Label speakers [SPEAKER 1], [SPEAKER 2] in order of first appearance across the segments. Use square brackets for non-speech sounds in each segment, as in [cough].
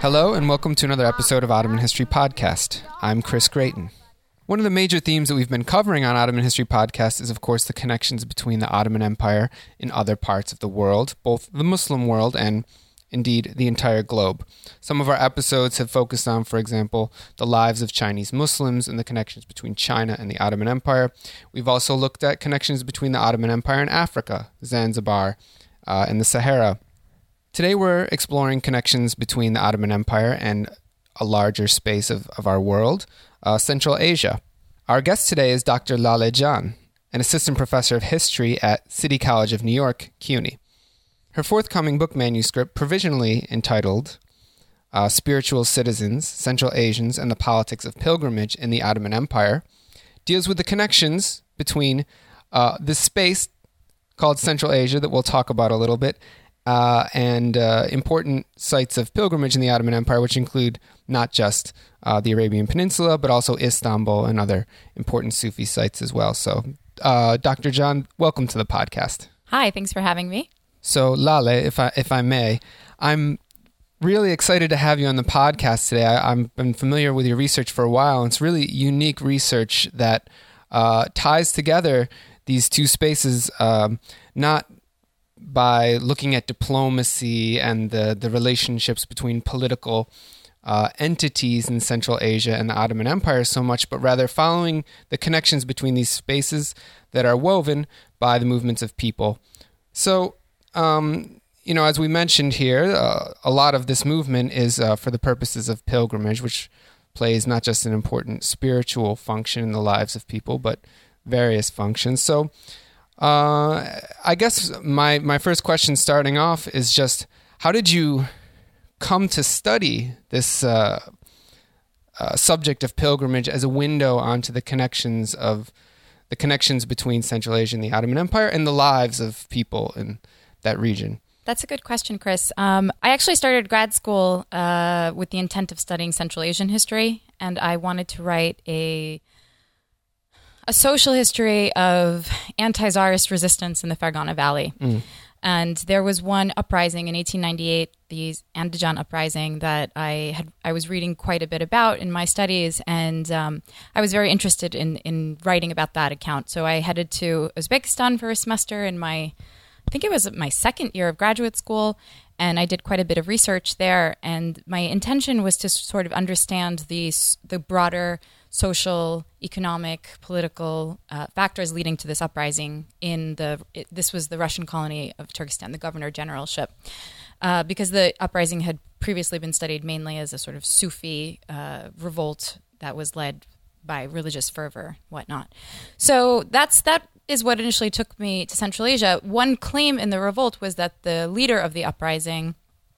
[SPEAKER 1] Hello, and welcome to another episode of Ottoman History Podcast. I'm Chris Gratien. One of the major themes that we've been covering on Ottoman History Podcast is, of course, the connections between the Ottoman Empire and other parts of the world, both the Muslim world and indeed the entire globe. Some of our episodes have focused on, for example, the lives of Chinese Muslims and the connections between China and the Ottoman Empire. We've also looked at connections between the Ottoman Empire and Africa, Zanzibar, uh, and the Sahara. Today we're exploring connections between the Ottoman Empire and a larger space of, of our world, uh, Central Asia. Our guest today is Dr. Laleh Jan, an assistant professor of history at City College of New York, CUNY. Her forthcoming book manuscript, provisionally entitled uh, Spiritual Citizens, Central Asians, and the Politics of Pilgrimage in the Ottoman Empire, deals with the connections between uh, this space called Central Asia that we'll talk about a little bit, uh, and uh, important sites of pilgrimage in the Ottoman Empire, which include not just uh, the Arabian Peninsula, but also Istanbul and other important Sufi sites as well. So, uh, Dr. Jan, welcome to the podcast.
[SPEAKER 2] Hi, thanks for having me.
[SPEAKER 1] So, Laleh, if I if I may, I'm really excited to have you on the podcast today. I, have been familiar with your research for a while, and it's really unique research that uh, ties together these two spaces, um, not by looking at diplomacy and the, the relationships between political uh, entities in Central Asia and the Ottoman Empire so much, but rather following the connections between these spaces that are woven by the movements of people. So, um, you know, as we mentioned here, uh, a lot of this movement is uh, for the purposes of pilgrimage, which plays not just an important spiritual function in the lives of people, but various functions. So, uh, I guess my my first question, starting off, is just how did you come to study this uh, uh, subject of pilgrimage as a window onto the connections of the connections between Central Asia and the Ottoman Empire and the lives of people in that region?
[SPEAKER 2] That's a good question, Chris. Um, I actually started grad school uh, with the intent of studying Central Asian history, and I wanted to write a a social history of anti-czarist resistance in the Fergana Valley. Mm. And there was one uprising in 1898, the Andijan uprising, that I had I was reading quite a bit about in my studies, and um, I was very interested in in writing about that account. So I headed to Uzbekistan for a semester in my think it was my second year of graduate school, and I did quite a bit of research there. And my intention was to sort of understand the the broader social, economic, political uh, factors leading to this uprising in the. It, this was the Russian colony of Turkestan, the governor generalship, uh, because the uprising had previously been studied mainly as a sort of Sufi uh, revolt that was led by religious fervor, whatnot. So that's that is what initially took me to Central Asia. One claim in the revolt was that the leader of the uprising,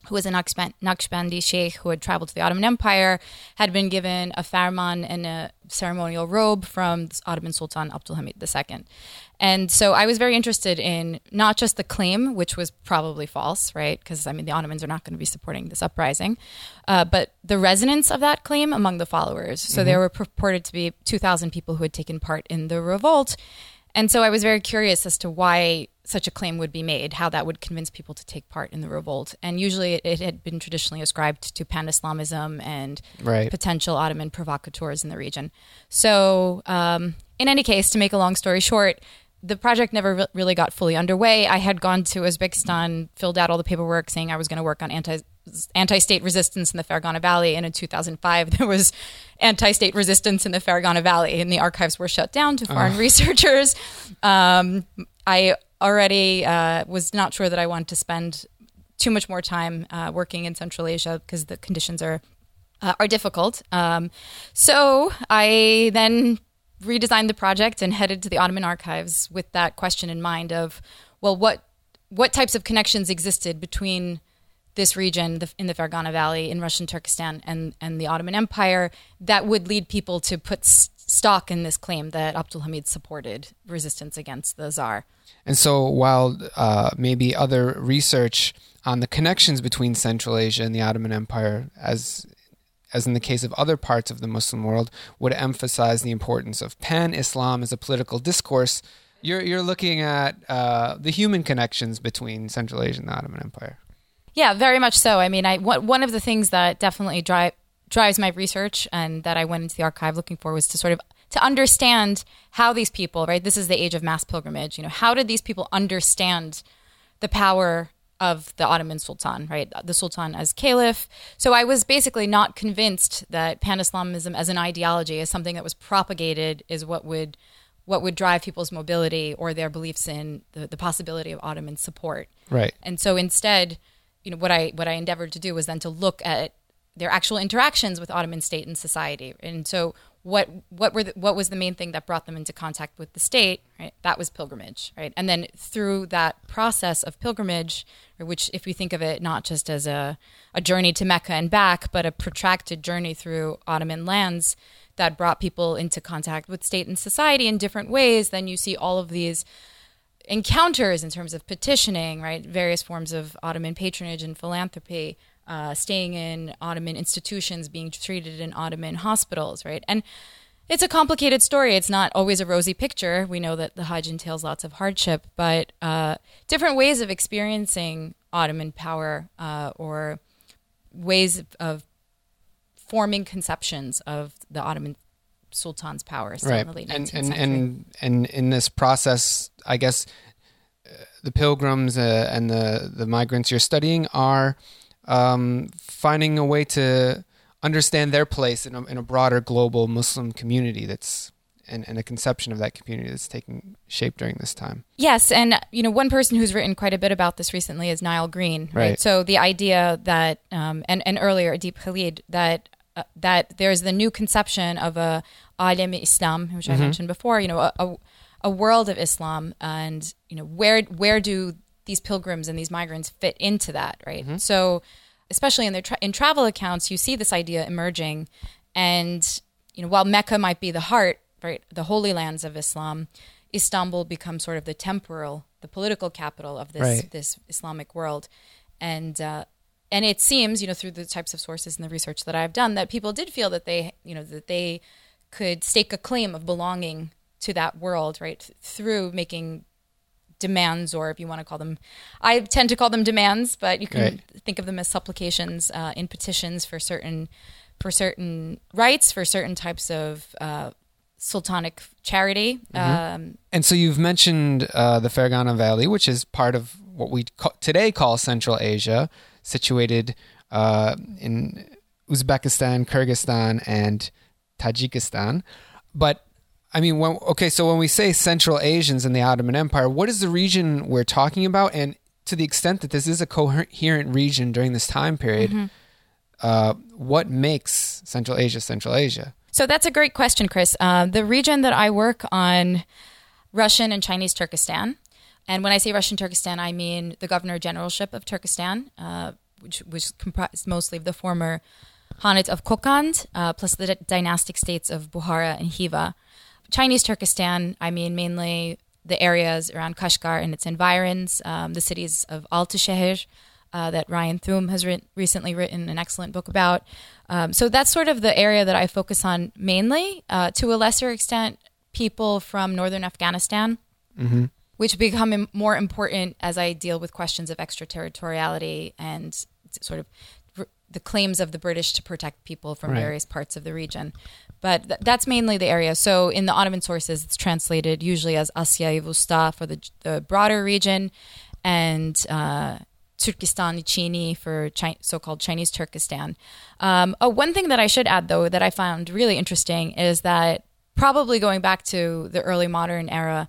[SPEAKER 2] who was a Naqshbandi sheikh who had traveled to the Ottoman Empire, had been given a farman and a ceremonial robe from Ottoman Sultan Abdulhamid II. And so I was very interested in not just the claim, which was probably false, right? Because I mean, the Ottomans are not going to be supporting this uprising, uh, but the resonance of that claim among the followers. So mm-hmm. there were purported to be 2,000 people who had taken part in the revolt. And so I was very curious as to why such a claim would be made, how that would convince people to take part in the revolt. And usually it, it had been traditionally ascribed to pan Islamism and right. potential Ottoman provocateurs in the region. So, um, in any case, to make a long story short, the project never re- really got fully underway. I had gone to Uzbekistan, filled out all the paperwork saying I was going to work on anti anti-state resistance in the Fergana Valley, and in 2005 [laughs] there was anti-state resistance in the Fergana Valley, and the archives were shut down to foreign [laughs] researchers. Um, I already uh, was not sure that I wanted to spend too much more time uh, working in Central Asia because the conditions are uh, are difficult. Um, so I then redesigned the project and headed to the Ottoman archives with that question in mind of, well, what what types of connections existed between this region the, in the Fergana Valley in Russian Turkestan and, and the Ottoman Empire that would lead people to put s- stock in this claim that Abdul Hamid supported resistance against the Tsar.
[SPEAKER 1] And so, while uh, maybe other research on the connections between Central Asia and the Ottoman Empire, as as in the case of other parts of the Muslim world, would emphasize the importance of pan Islam as a political discourse. You're, you're looking at uh, the human connections between Central Asia and the Ottoman Empire.
[SPEAKER 2] Yeah, very much so. I mean, I one of the things that definitely drive drives my research and that I went into the archive looking for was to sort of to understand how these people, right? This is the age of mass pilgrimage. You know, how did these people understand the power of the Ottoman Sultan, right? The Sultan as caliph. So I was basically not convinced that pan-Islamism as an ideology, as something that was propagated, is what would what would drive people's mobility or their beliefs in the, the possibility of Ottoman support.
[SPEAKER 1] Right.
[SPEAKER 2] And so instead, you know what I what I endeavored to do was then to look at their actual interactions with Ottoman state and society. And so what what were the, what was the main thing that brought them into contact with the state? Right, that was pilgrimage. Right, and then through that process of pilgrimage, which if we think of it not just as a a journey to Mecca and back, but a protracted journey through Ottoman lands that brought people into contact with state and society in different ways, then you see all of these encounters in terms of petitioning, right? Various forms of Ottoman patronage and philanthropy, uh, staying in Ottoman institutions, being treated in Ottoman hospitals, right? And it's a complicated story. It's not always a rosy picture. We know that the Hajj entails lots of hardship, but uh, different ways of experiencing Ottoman power uh, or ways of forming conceptions of the Ottoman sultan's power
[SPEAKER 1] right. in the late and, and, and, and in this process, I guess uh, the pilgrims uh, and the, the migrants you're studying are um, finding a way to understand their place in a, in a broader global Muslim community that's and, and, a conception of that community that's taking shape during this time.
[SPEAKER 2] Yes, and you know one person who's written quite a bit about this recently is Niall Green. Right. right? So the idea that um, and and earlier Adeeb Khalid that uh, that there's the new conception of a alim Islam, which mm-hmm. I mentioned before. You know, a, a, a world of Islam, and you know where where do these pilgrims and these migrants fit into that, right? Mm-hmm. So, especially in their tra- in travel accounts, you see this idea emerging, and you know, while Mecca might be the heart, right, the holy lands of Islam, Istanbul becomes sort of the temporal, the political capital of this right. this Islamic world, and uh, and it seems, you know, through the types of sources and the research that I've done, that people did feel that they, you know, that they could stake a claim of belonging to that world, right, through making demands, or if you want to call them, I tend to call them demands, but you can right. think of them as supplications uh, in petitions for certain for certain rights, for certain types of uh, sultanic charity. Mm-hmm. Um,
[SPEAKER 1] and so you've mentioned uh, the Fergana Valley, which is part of what we ca- today call Central Asia situated uh, in Uzbekistan, Kyrgyzstan, and Tajikistan. But I mean, when, okay, so when we say Central Asians in the Ottoman Empire, what is the region we're talking about? And to the extent that this is a coherent region during this time period, mm-hmm. uh, what makes Central Asia Central Asia?
[SPEAKER 2] So that's a great question, Chris. Uh, the region that I work on, Russian and Chinese Turkestan, and when I say Russian Turkestan, I mean the Governor Generalship of Turkestan, uh, which was comprised mostly of the former Khanate of Kokand, uh, plus the d- dynastic states of Bukhara and Khiva. Chinese Turkestan, I mean mainly the areas around Kashgar and its environs, um, the cities of Altishahr, uh, that Ryan Thum has re- recently written an excellent book about. Um, so that's sort of the area that I focus on mainly. Uh, to a lesser extent, people from northern Afghanistan. Mm-hmm which become more important as I deal with questions of extraterritoriality and sort of the claims of the British to protect people from right. various parts of the region. But th- that's mainly the area. So in the Ottoman sources, it's translated usually as Asya Vusta for the, the broader region and uh, Turkestan Chini for Chi- so-called Chinese Turkestan. Um, oh, one thing that I should add, though, that I found really interesting is that probably going back to the early modern era,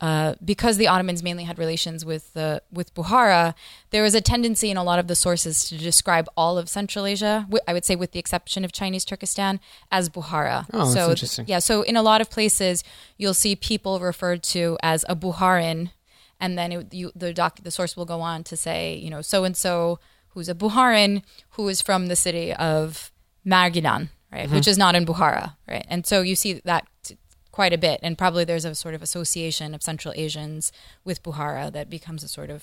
[SPEAKER 2] uh, because the Ottomans mainly had relations with the with Bukhara, there was a tendency in a lot of the sources to describe all of Central Asia. I would say, with the exception of Chinese Turkestan, as Bukhara.
[SPEAKER 1] Oh,
[SPEAKER 2] so,
[SPEAKER 1] that's interesting.
[SPEAKER 2] Yeah, so in a lot of places, you'll see people referred to as a Bukharin, and then it, you, the doc, the source will go on to say, you know, so and so who's a Bukharin who is from the city of Margilan, right, mm-hmm. which is not in Bukhara, right, and so you see that quite a bit. And probably there's a sort of association of Central Asians with Bukhara that becomes a sort of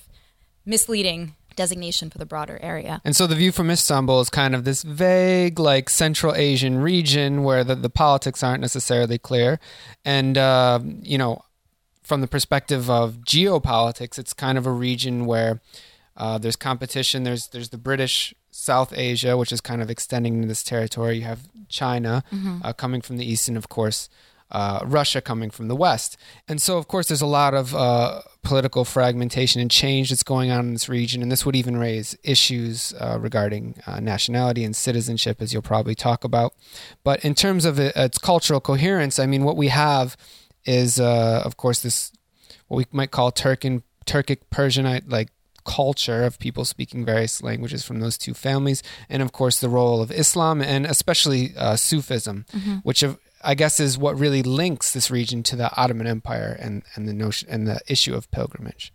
[SPEAKER 2] misleading designation for the broader area.
[SPEAKER 1] And so the view from Istanbul is kind of this vague, like Central Asian region where the, the politics aren't necessarily clear. And, uh, you know, from the perspective of geopolitics, it's kind of a region where uh, there's competition. There's there's the British South Asia, which is kind of extending into this territory. You have China
[SPEAKER 2] Mm-hmm.
[SPEAKER 1] uh, coming from the east, and of course, uh, Russia coming from the west. And so, of course, there's a lot of uh, political fragmentation and change that's going on in this region. And this would even raise issues uh, regarding uh, nationality and citizenship, as you'll probably talk about. But in terms of it, its cultural coherence, I mean, what we have is, uh, of course, this what we might call Turkin, Turkic Persianate like culture of people speaking various languages from those two families, and of course the role of Islam and especially uh, Sufism, which of, I guess is what really links this region to the Ottoman Empire and, and the notion and the issue of pilgrimage.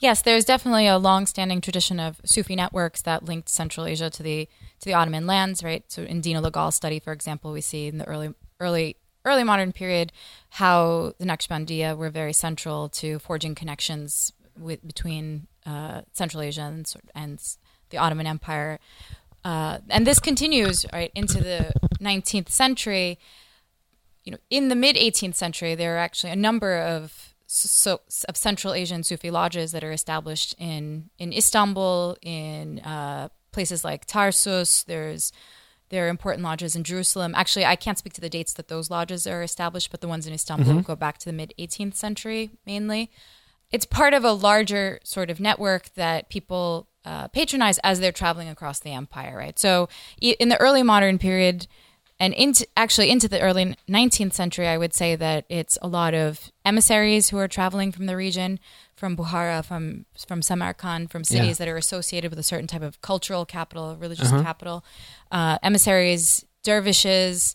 [SPEAKER 2] Yes, there's definitely a long-standing tradition of Sufi networks that linked Central Asia to the to the Ottoman lands, right? So in Dina Le Gall's study, for example, we see in the early early early modern period how the Naqshbandiya were very central to forging connections with between uh, Central Asia and, and the Ottoman Empire. Uh, and this continues right into the 19th century. You know, in the mid 18th century, there are actually a number of so of Central Asian Sufi lodges that are established in in Istanbul, in uh, places like Tarsus. There's there are important lodges in Jerusalem. Actually, I can't speak to the dates that those lodges are established, but the ones in Istanbul go back to the mid 18th century mainly. It's part of a larger sort of network that people uh, patronize as they're traveling across the empire, right? So, in the early modern period, and into actually into the early 19th century, I would say that it's a lot of emissaries who are traveling from the region, from Bukhara, from from Samarkand, from cities
[SPEAKER 1] Yeah.
[SPEAKER 2] that are associated with a certain type of cultural capital, religious capital. Uh, emissaries, dervishes,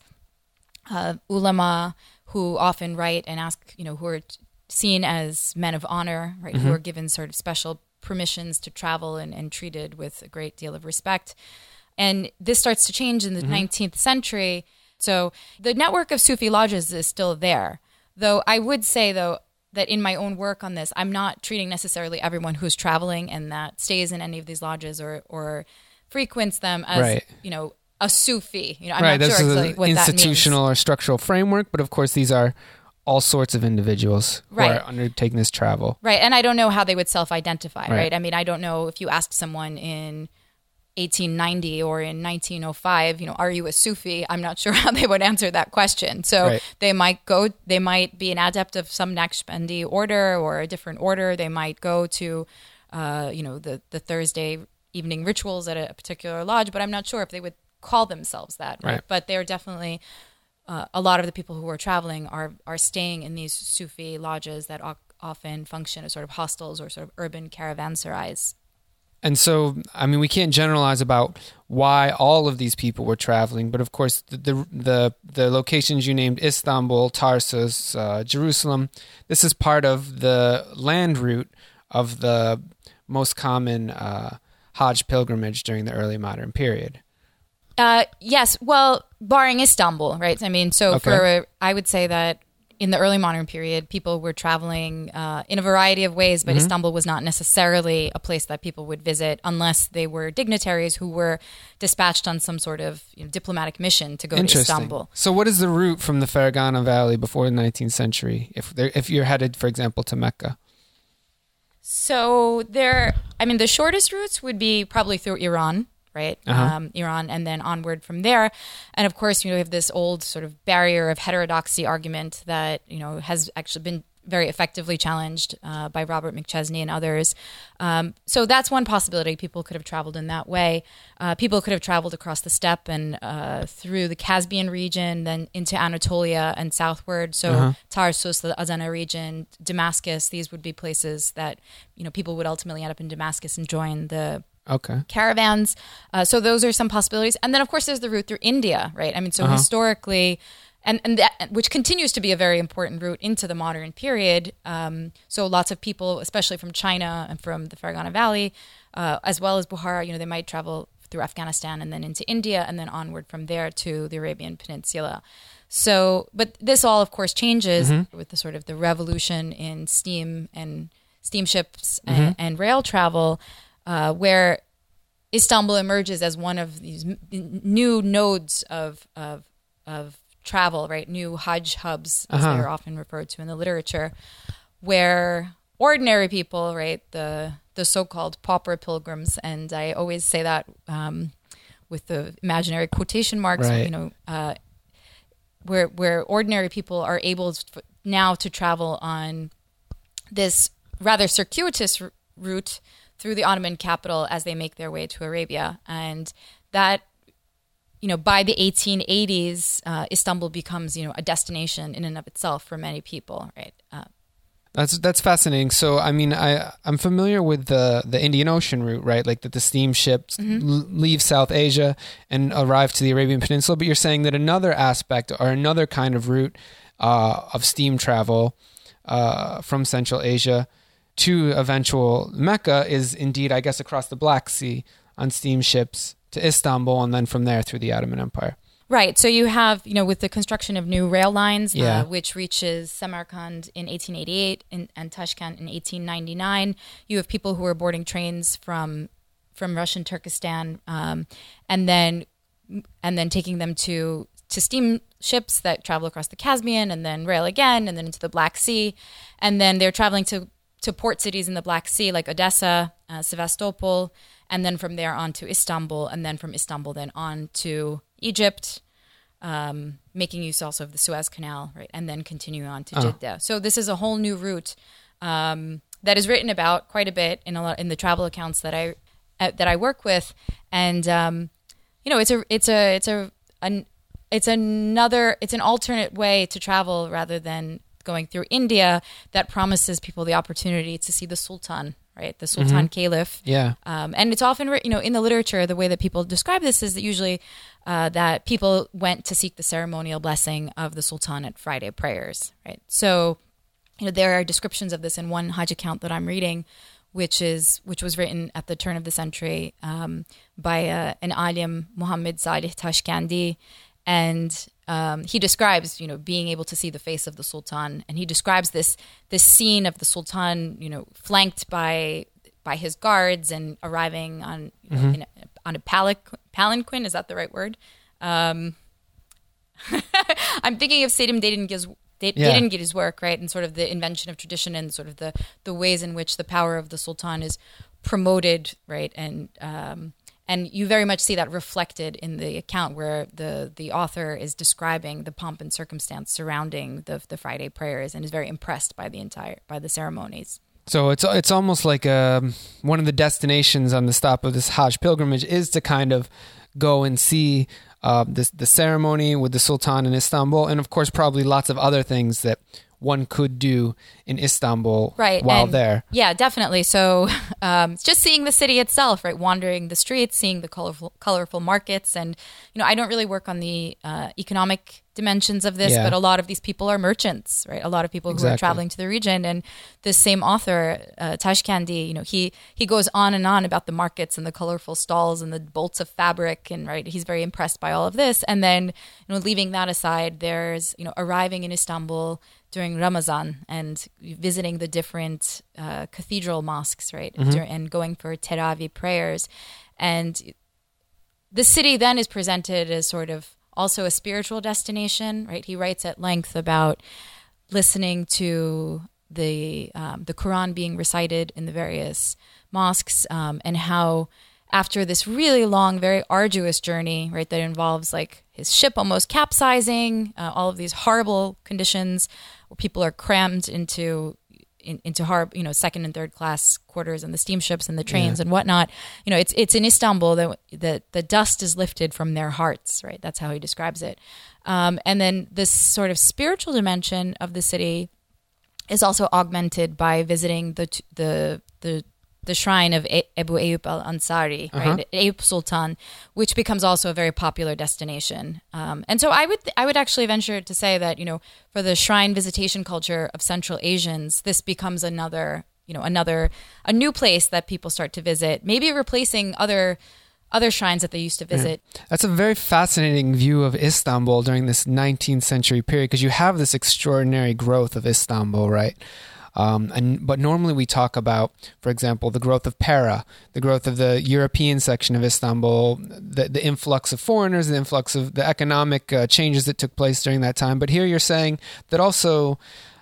[SPEAKER 2] uh, ulama, who often write and ask, you know, who are t- seen as men of honor, right, who are given sort of special permissions to travel and, and treated with a great deal of respect. And this starts to change in the mm-hmm. 19th century. So the network of Sufi lodges is still there. Though I would say, though, that in my own work on this, I'm not treating necessarily everyone who's traveling and that stays in any of these lodges or, or frequents them as,
[SPEAKER 1] Right.
[SPEAKER 2] you know, a Sufi. You know, I'm
[SPEAKER 1] right,
[SPEAKER 2] not
[SPEAKER 1] this
[SPEAKER 2] sure exactly
[SPEAKER 1] an
[SPEAKER 2] what
[SPEAKER 1] institutional or structural framework, but of course these are all sorts of individuals who are undertaking this travel.
[SPEAKER 2] Right. And I don't know how they would self identify,
[SPEAKER 1] Right.
[SPEAKER 2] right. I mean, I don't know if you asked someone in 1890 or in 1905, you know, are you a Sufi? I'm not [laughs] sure how they would answer that question. So
[SPEAKER 1] Right.
[SPEAKER 2] they might go, they might be an adept of some Naqshbandi order or a different order. They might go to, uh, you know, the, the Thursday evening rituals at a particular lodge, but I'm not sure if they would call themselves that. Right.
[SPEAKER 1] Right.
[SPEAKER 2] But they're definitely uh, a lot of the people who are traveling are are staying in these Sufi lodges that o- often function as sort of hostels or sort of urban caravanserais.
[SPEAKER 1] And so, I mean, we can't generalize about why all of these people were traveling, but of course, the the the, the locations you named Istanbul, Tarsus, uh, Jerusalem. This is part of the land route of the most common uh, Hajj pilgrimage during the early modern period.
[SPEAKER 2] Uh, yes, well, barring Istanbul, right? I mean, so
[SPEAKER 1] Okay.
[SPEAKER 2] for I would say that in the early modern period, people were traveling uh, in a variety of ways, but Istanbul was not necessarily a place that people would visit unless they were dignitaries who were dispatched on some sort of you know, diplomatic mission to go to Istanbul.
[SPEAKER 1] So, what is the route from the Fergana Valley before the 19th century? If there, if you're headed, for example, to Mecca,
[SPEAKER 2] So there, I mean, the shortest routes would be probably through Iran, right?
[SPEAKER 1] Uh-huh.
[SPEAKER 2] Um, Iran, and then onward from there. And of course, you know, we have this old sort of barrier of heterodoxy argument that you know has actually been very effectively challenged uh, by Robert McChesney and others. Um, so that's one possibility. People could have traveled in that way. Uh, people could have traveled across the steppe and uh, through the Caspian region, then into Anatolia and southward. So Tarsus, the Adana region, Damascus. These would be places that you know people would ultimately end up in Damascus and join the
[SPEAKER 1] okay,
[SPEAKER 2] caravans. Uh, so those are some possibilities. And then of course there's the route through India, right? I mean, so
[SPEAKER 1] Uh-huh.
[SPEAKER 2] historically, and and that which continues to be a very important route into the modern period. Um, so lots of people, especially from China and from the Fergana Valley, uh, as well as Bukhara, you know, they might travel through Afghanistan and then into India and then onward from there to the Arabian Peninsula. So, but this all, of course, changes with the sort of the revolution in steam and steamships and, and rail travel. Uh, where Istanbul emerges as one of these new nodes of of of travel, right? New Hajj hubs, as
[SPEAKER 1] Uh-huh.
[SPEAKER 2] they're often referred to in the literature, where ordinary people, right, the the so-called pauper pilgrims, and I always say that um, with the imaginary quotation marks,
[SPEAKER 1] Right.
[SPEAKER 2] you know, uh, where where ordinary people are able to, now to travel on this rather circuitous r- route through the Ottoman capital as they make their way to Arabia, and that you know by the 1880s, uh, Istanbul becomes you know a destination in and of itself for many people, right? Uh,
[SPEAKER 1] That's that's fascinating. So I mean, I I'm familiar with the the Indian Ocean route, right? Like that the steamships
[SPEAKER 2] Mm-hmm.
[SPEAKER 1] l- leave South Asia and arrive to the Arabian Peninsula. But you're saying that another aspect or another kind of route uh, of steam travel uh, from Central Asia to eventual Mecca is indeed, I guess, across the Black Sea on steamships to Istanbul, and then from there through the Ottoman Empire.
[SPEAKER 2] Right. So you have, you know, with the construction of new rail lines,
[SPEAKER 1] Yeah.
[SPEAKER 2] uh, which reaches Samarkand in 1888 and, and Tashkent in 1899, you have people who are boarding trains from from Russian Turkestan, um, and then and then taking them to to steamships that travel across the Caspian, and then rail again, and then into the Black Sea, and then they're traveling to to port cities in the Black Sea like Odessa, uh, Sevastopol, and then from there on to Istanbul, and then from Istanbul then on to Egypt, um, making use also of the Suez Canal, right, and then continuing on to Jeddah. So this is a whole new route um, that is written about quite a bit in a lot in the travel accounts that I uh, that I work with, and um, you know, it's a it's a it's a an, it's another it's an alternate way to travel rather than going through India that promises people the opportunity to see the Sultan, right, the Sultan Caliph.
[SPEAKER 1] Yeah.
[SPEAKER 2] Um, and it's often, you know, in the literature, the way that people describe this is that usually uh, that people went to seek the ceremonial blessing of the Sultan at Friday prayers, right? So, you know, there are descriptions of this in one Hajj account that I'm reading, which is which was written at the turn of the century um, by uh, an alim Muhammad Salih Tashkandi, and um, he describes you know being able to see the face of the sultan, and he describes this this scene of the sultan you know flanked by by his guards and arriving on you know, in a, on a palanqu- palanquin. Is that the right word? Um, [laughs] I'm thinking of Selim Deringil's
[SPEAKER 1] Yeah.
[SPEAKER 2] his work, right, and sort of the invention of tradition and sort of the the ways in which the power of the sultan is promoted, right, and um, and you very much see that reflected in the account where the the author is describing the pomp and circumstance surrounding the the Friday prayers and is very impressed by the entire by the ceremonies.
[SPEAKER 1] So it's it's almost like um, one of the destinations on the stop of this Hajj pilgrimage is to kind of go and see uh, the ceremony with the Sultan in Istanbul, and of course probably lots of other things that one could do in Istanbul
[SPEAKER 2] right
[SPEAKER 1] while
[SPEAKER 2] and-
[SPEAKER 1] there.
[SPEAKER 2] yeah definitely so [laughs] um, just seeing the city itself right wandering the streets seeing the colorful colorful markets and you know i don't really work on the uh, economic dimensions of this
[SPEAKER 1] Yeah.
[SPEAKER 2] but a lot of these people are merchants right a lot of people who are traveling to the region and this same author uh, tashkandi you know he he goes on and on about the markets and the colorful stalls and the bolts of fabric and right he's very impressed by all of this and then you know leaving that aside there's you know arriving in istanbul during Ramazan and visiting the different uh, cathedral mosques, right, dur- and going for Teravih prayers, and the city then is presented as sort of also a spiritual destination, right? He writes at length about listening to the um, the Quran being recited in the various mosques, um, and how after this really long, very arduous journey, right, that involves like his ship almost capsizing, uh, all of these horrible conditions where people are crammed into in, into hard, you know, second and third class quarters and the steamships and the trains and whatnot. You know, it's it's in Istanbul that that the dust is lifted from their hearts, right? That's how he describes it. Um, and then this sort of spiritual dimension of the city is also augmented by visiting the the the the shrine of E- Ebu Ayyub al Ansari, right, Ayyub Sultan, which becomes also a very popular destination. Um, and so I would I would actually venture to say that you know for the shrine visitation culture of Central Asians, this becomes another you know another a new place that people start to visit, maybe replacing other other shrines that they used to visit.
[SPEAKER 1] That's a very fascinating view of Istanbul during this 19th century period because you have this extraordinary growth of Istanbul, right? Um, and but normally we talk about, for example, the growth of Pera, the growth of the European section of Istanbul, the, the influx of foreigners, the influx of the economic uh, changes that took place during that time. But here you're saying that also.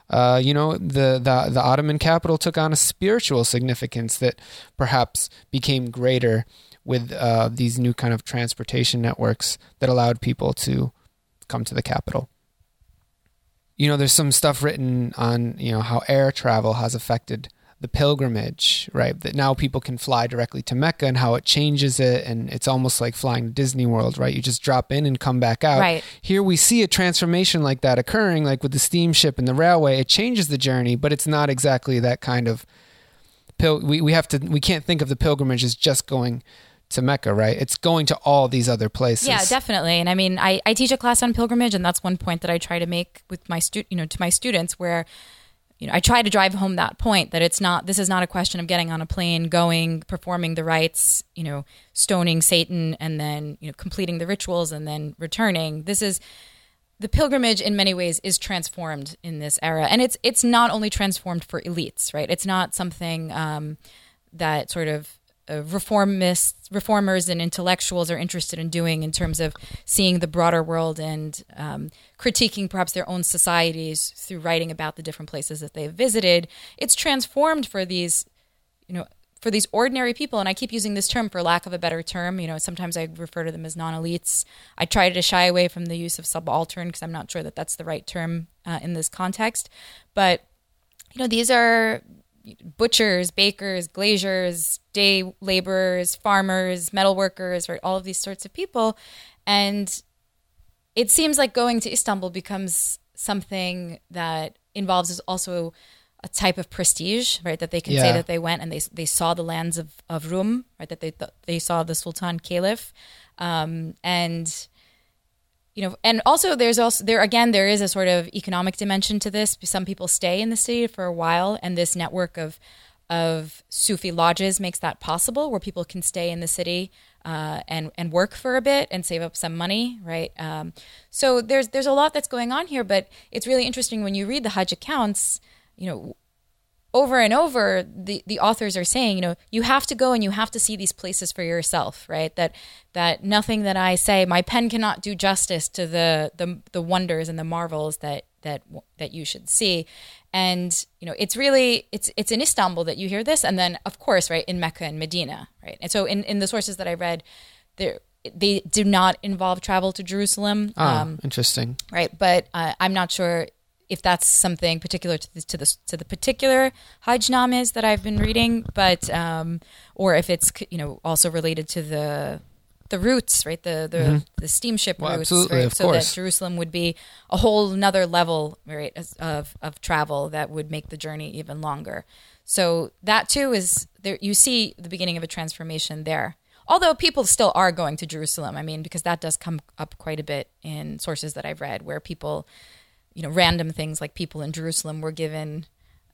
[SPEAKER 1] Uh, you know, the, the the Ottoman capital took on a spiritual significance that perhaps became greater with uh, these new kind of transportation networks that allowed people to come to the capital. You know, there's some stuff written on you know how air travel has affected the pilgrimage, right? That now people can fly directly to Mecca and how it changes it. And it's almost like flying to Disney World, right? You just drop in and come back out.
[SPEAKER 2] Right.
[SPEAKER 1] Here we see a transformation like that occurring, like with the steamship and the railway. It changes the journey, but it's not exactly that kind of pil- we, we have to we can't think of the pilgrimage as just going to Mecca, right? It's going to all these other places.
[SPEAKER 2] Yeah, definitely. And I mean, I, I teach a class on pilgrimage, and that's one point that I try to make with my stu- you know, to my students, where you know, I try to drive home that point that it's not. This is not a question of getting on a plane, going, performing the rites, you know, stoning Satan, and then you know, completing the rituals, and then returning. This is the pilgrimage in many ways is transformed in this era and it's it's not only transformed for elites right it's not something um, that sort of uh, reformists, reformers, and intellectuals are interested in doing in terms of seeing the broader world and um, critiquing perhaps their own societies through writing about the different places that they've visited. It's transformed for these, you know, for these ordinary people. And I keep using this term for lack of a better term. You know, sometimes I refer to them as non-elites. I try to shy away from the use of subaltern because I'm not sure that that's the right term uh, in this context. But you know, these are butchers, bakers, glaziers, day laborers, farmers, metal workers, right? All of these sorts of people. And it seems like going to Istanbul becomes something that involves also a type of prestige, right? That they can yeah. say that they went and they they saw the lands of, of Rum, right? That they they saw the Sultan Caliph, um, and you know, and also there's also there again there is a sort of economic dimension to this. Some people stay in the city for a while, and this network of of Sufi lodges makes that possible, where people can stay in the city uh, and and work for a bit and save up some money, right? Um, so there's there's a lot that's going on here, but it's really interesting when you read the Hajj accounts. You know, over and over the, the authors are saying you know you have to go and you have to see these places for yourself right that that nothing that i say my pen cannot do justice to the the, the wonders and the marvels that that that you should see and you know it's really it's it's in istanbul that you hear this and then of course right in mecca and medina right and so in in the sources that i read there they do not involve travel to Jerusalem.
[SPEAKER 1] Oh, um, interesting.
[SPEAKER 2] Right, but uh, I'm not sure if that's something particular to the to the, to the particular Hajnames that I've been reading, but um, or if it's you know also related to the the routes, right? The the, mm-hmm. the steamship well, routes, right? so
[SPEAKER 1] course.
[SPEAKER 2] that Jerusalem would be a whole another level, right, of of travel that would make the journey even longer. So that too is there. You see the beginning of a transformation there. Although people still are going to Jerusalem, I mean, because that does come up quite a bit in sources that I've read, where people you know, random things like people in Jerusalem were given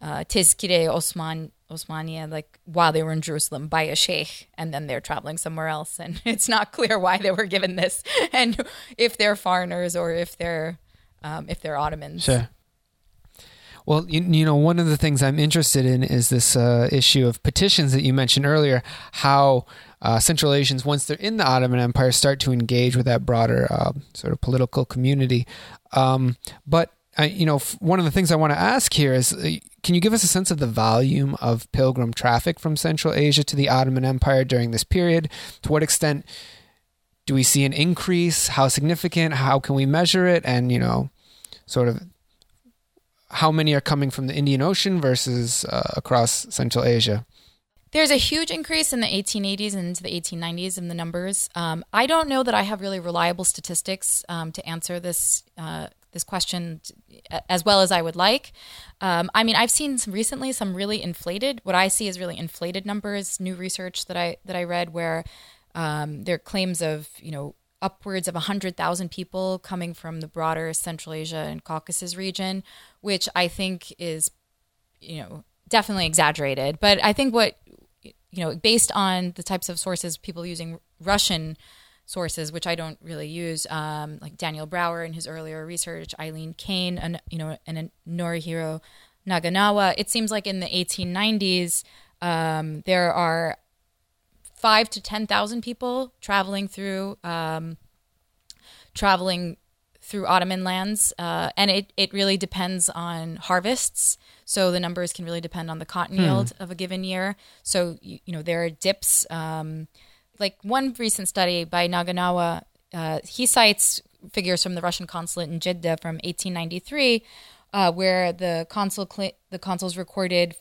[SPEAKER 2] uh, Osman Osmania like while they were in Jerusalem by a sheikh, and then they're traveling somewhere else, and [laughs] it's not clear why they were given this, [laughs] and if they're foreigners or if they're um, if they're Ottomans.
[SPEAKER 1] Sure. Well, you, you, know, one of the things I'm interested in is this uh, issue of petitions that you mentioned earlier. How uh, Central Asians, once they're in the Ottoman Empire, start to engage with that broader uh, sort of political community. Um, but I, you know, one of the things I want to ask here is, uh, can you give us a sense of the volume of pilgrim traffic from Central Asia to the Ottoman Empire during this period? To what extent do we see an increase? How significant? How can we measure it? And you know, sort of how many are coming from the Indian Ocean versus uh, across Central Asia?
[SPEAKER 2] There's a huge increase in the 1880s and into the 1890s in the numbers. Um, I don't know that I have really reliable statistics um, to answer this uh, this question as well as I would like. Um, I mean, I've seen some recently some really inflated. What I see is really inflated numbers. New research that I that I read where um, there are claims of you know upwards of 100,000 people coming from the broader Central Asia and Caucasus region, which I think is, you know, definitely exaggerated. But I think what you know, based on the types of sources people using Russian sources, which I don't really use, um, like Daniel Brower in his earlier research, Eileen Kane, and you know, and Norihiro Naganawa. It seems like in the 1890s, um, there are five to 10,000 people traveling through. Um, traveling through Ottoman lands, uh, and it, it really depends on harvests. So the numbers can really depend on the cotton
[SPEAKER 1] Hmm.
[SPEAKER 2] yield of a given year. So you, you know there are dips. Um, like one recent study by Naganawa, uh, he cites figures from the Russian consulate in Jeddah from 1893, uh, where the consul cl- the consuls recorded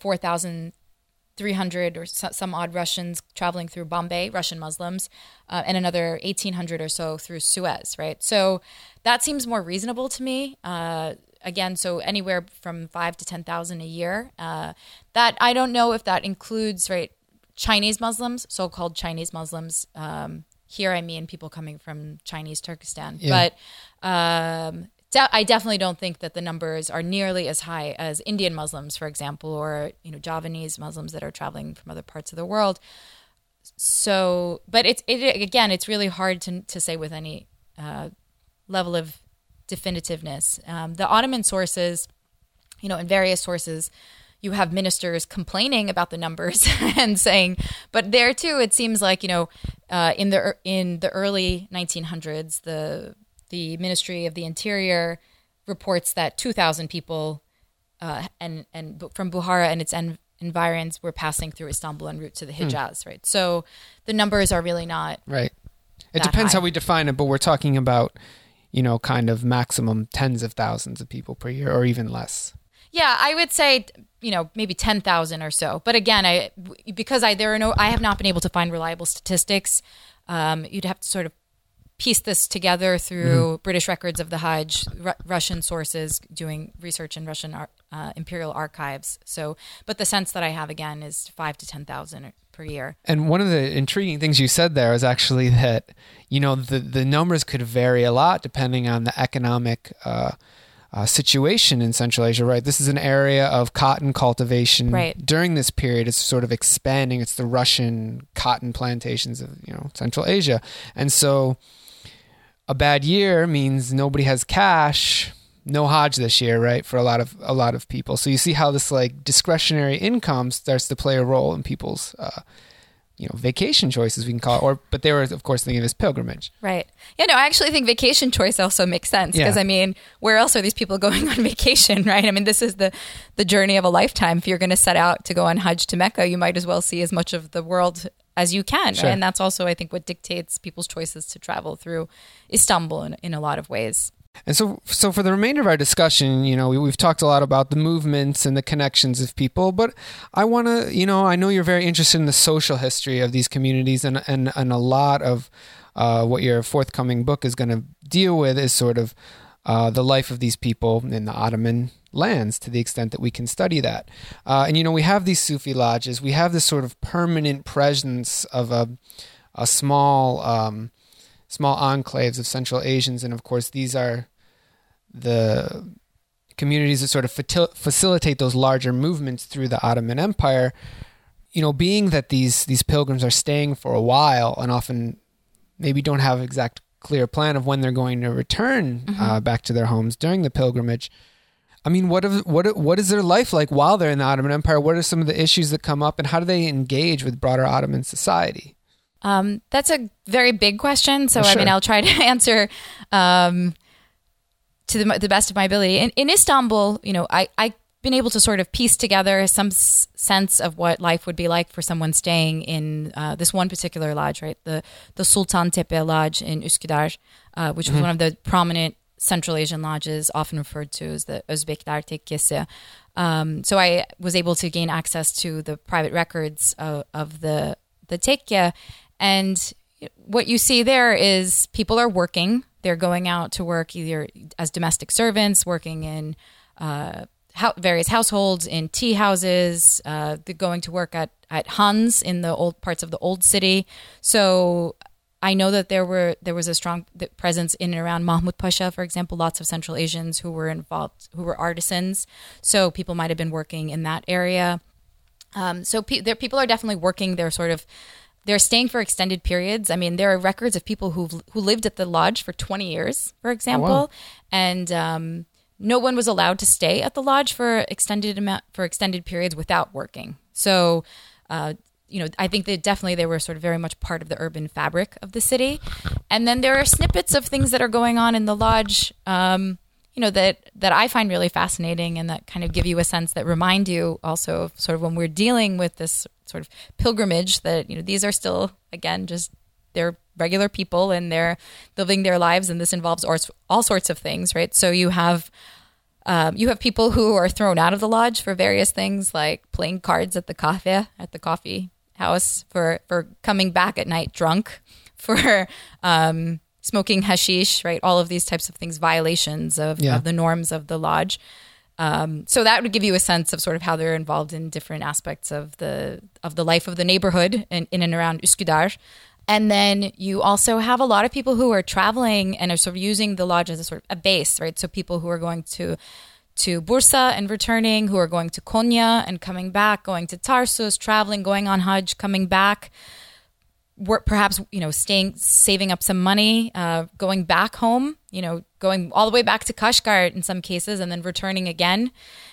[SPEAKER 2] 4,300 or some odd Russians traveling through Bombay, Russian Muslims, uh, and another 1,800 or so through Suez. Right, so that seems more reasonable to me. Uh, again, so anywhere from five to ten thousand a year. Uh, that I don't know if that includes right Chinese Muslims, so-called Chinese Muslims. Um, here, I mean people coming from Chinese Turkestan,
[SPEAKER 1] Yeah.
[SPEAKER 2] but um, de- I definitely don't think that the numbers are nearly as high as Indian Muslims, for example, or you know Javanese Muslims that are traveling from other parts of the world. So, but it's it again, it's really hard to to say with any uh, level of definitiveness. Um, the Ottoman sources, you know, in various sources, you have ministers complaining about the numbers [laughs] and saying, but there too, it seems like you know, uh, in the in the early 1900s, the the Ministry of the Interior reports that 2,000 people uh, and and from Buhara and its en- environs were passing through Istanbul en route to the Hijaz. Right, so the numbers are really not
[SPEAKER 1] Right. It depends
[SPEAKER 2] high.
[SPEAKER 1] how we define it, but we're talking about, you know, kind of maximum tens of thousands of people per year or even less.
[SPEAKER 2] Yeah, I would say you know maybe ten thousand or so. But again, I because I there are no I have not been able to find reliable statistics. Um, you'd have to sort of piece this together through British records of the Hajj, Ru- Russian sources doing research in Russian ar- uh, imperial archives. So, but the sense that I have again is five to ten thousand per year.
[SPEAKER 1] And one of the intriguing things you said there is actually that, you know, the, the numbers could vary a lot depending on the economic uh, uh, situation in Central Asia, right? This is an area of cotton cultivation.
[SPEAKER 2] Right.
[SPEAKER 1] During this period, it's sort of expanding. It's the Russian cotton plantations of, you know, Central Asia. And so a bad year means nobody has cash no Hajj this year, right? For a lot of a lot of people. So you see how this like discretionary income starts to play a role in people's uh, you know vacation choices we can call it. Or but they were of course thinking of as pilgrimage.
[SPEAKER 2] Right. Yeah, no, I actually think vacation choice also makes sense because
[SPEAKER 1] Yeah.
[SPEAKER 2] I mean, where else are these people [laughs] going on vacation, right? I mean, this is the the journey of a lifetime. If you're going to set out to go on Hajj to Mecca, you might as well see as much of the world as you can,
[SPEAKER 1] Sure.
[SPEAKER 2] And that's also I think what dictates people's choices to travel through Istanbul in, in a lot of ways.
[SPEAKER 1] And so, so for the remainder of our discussion, you know, we, we've talked a lot about the movements and the connections of people, but I want to, you know, I know you're very interested in the social history of these communities, and and and a lot of uh, what your forthcoming book is going to deal with is sort of uh, the life of these people in the Ottoman lands, to the extent that we can study that. Uh, and you know, we have these Sufi lodges, we have this sort of permanent presence of a a small. Um, small enclaves of Central Asians, and of course, these are the communities that sort of fatil- facilitate those larger movements through the Ottoman Empire. You know, being that these these pilgrims are staying for a while and often maybe don't have exact clear plan of when they're going to return uh, back to their homes during the pilgrimage. I mean, what of, what what is their life like while they're in the Ottoman Empire? What are some of the issues that come up, and how do they engage with broader Ottoman society?
[SPEAKER 2] Um, that's a very big question. So,
[SPEAKER 1] Oh,
[SPEAKER 2] I mean. I'll try [laughs] to answer um, to the, the best of my ability. In, in Istanbul, you know, I, I've been able to sort of piece together some s- sense of what life would be like for someone staying in uh, this one particular lodge, right? The, the Sultan Tepe Lodge in Üsküdar, uh, which was one of the prominent Central Asian lodges, often referred to as the Özbekler Tekkesi. Um, so I was able to gain access to the private records of, of the the tekke, and what you see there is people are working. They're going out to work either as domestic servants, working in uh, hou- various households, in tea houses. Uh, they're going to work at at Hans in the old parts of the old city. So I know that there were there was a strong presence in and around Mahmud Pasha, for example. Lots of Central Asians who were involved, who were artisans. So people might have been working in that area. Um, so pe- there, people are definitely working. They're sort of they're staying for extended periods. I mean, there are records of people who who lived at the lodge for twenty years, for example, and um, no one was allowed to stay at the lodge for extended amount for extended periods without working. So, uh, you know, I think that definitely they were sort of very much part of the urban fabric of the city. And then there are snippets of things that are going on in the lodge, um, you know, that that I find really fascinating and that kind of give you a sense that remind you also of sort of when we're dealing with this sort of pilgrimage that you know these are still again just they're regular people and they're living their lives and this involves all sorts of things right so you have um, you have people who are thrown out of the lodge for various things like playing cards at the cafe at the coffee house for for coming back at night drunk [laughs] for um, smoking hashish right all of these types of things violations of, yeah. of the norms of the lodge um, so that would give you a sense of sort of how they're involved in different aspects of the of the life of the neighborhood in, in and around Üsküdar. And then you also have a lot of people who are traveling and are sort of using the lodge as a sort of a base, right? So people who are going to to Bursa and returning, who are going to Konya and coming back, going to Tarsus, traveling, going on Hajj, coming back work perhaps you know staying saving up some money uh, going back home you know going all the way back to kashgar in some cases and then returning again.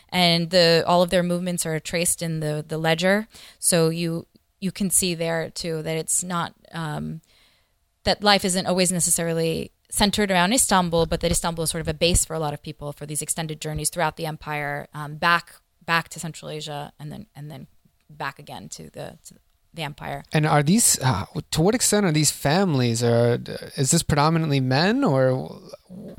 [SPEAKER 2] And the all of their movements are traced in the the ledger. So you you can see there too that it's not um, that life isn't always necessarily centered around Istanbul, but that Istanbul is sort of a base for a lot of people for these extended journeys throughout the empire, um, back back to Central Asia, and then and then back again to the to the empire.
[SPEAKER 1] And are these uh, to what extent are these families? Or is this predominantly men, or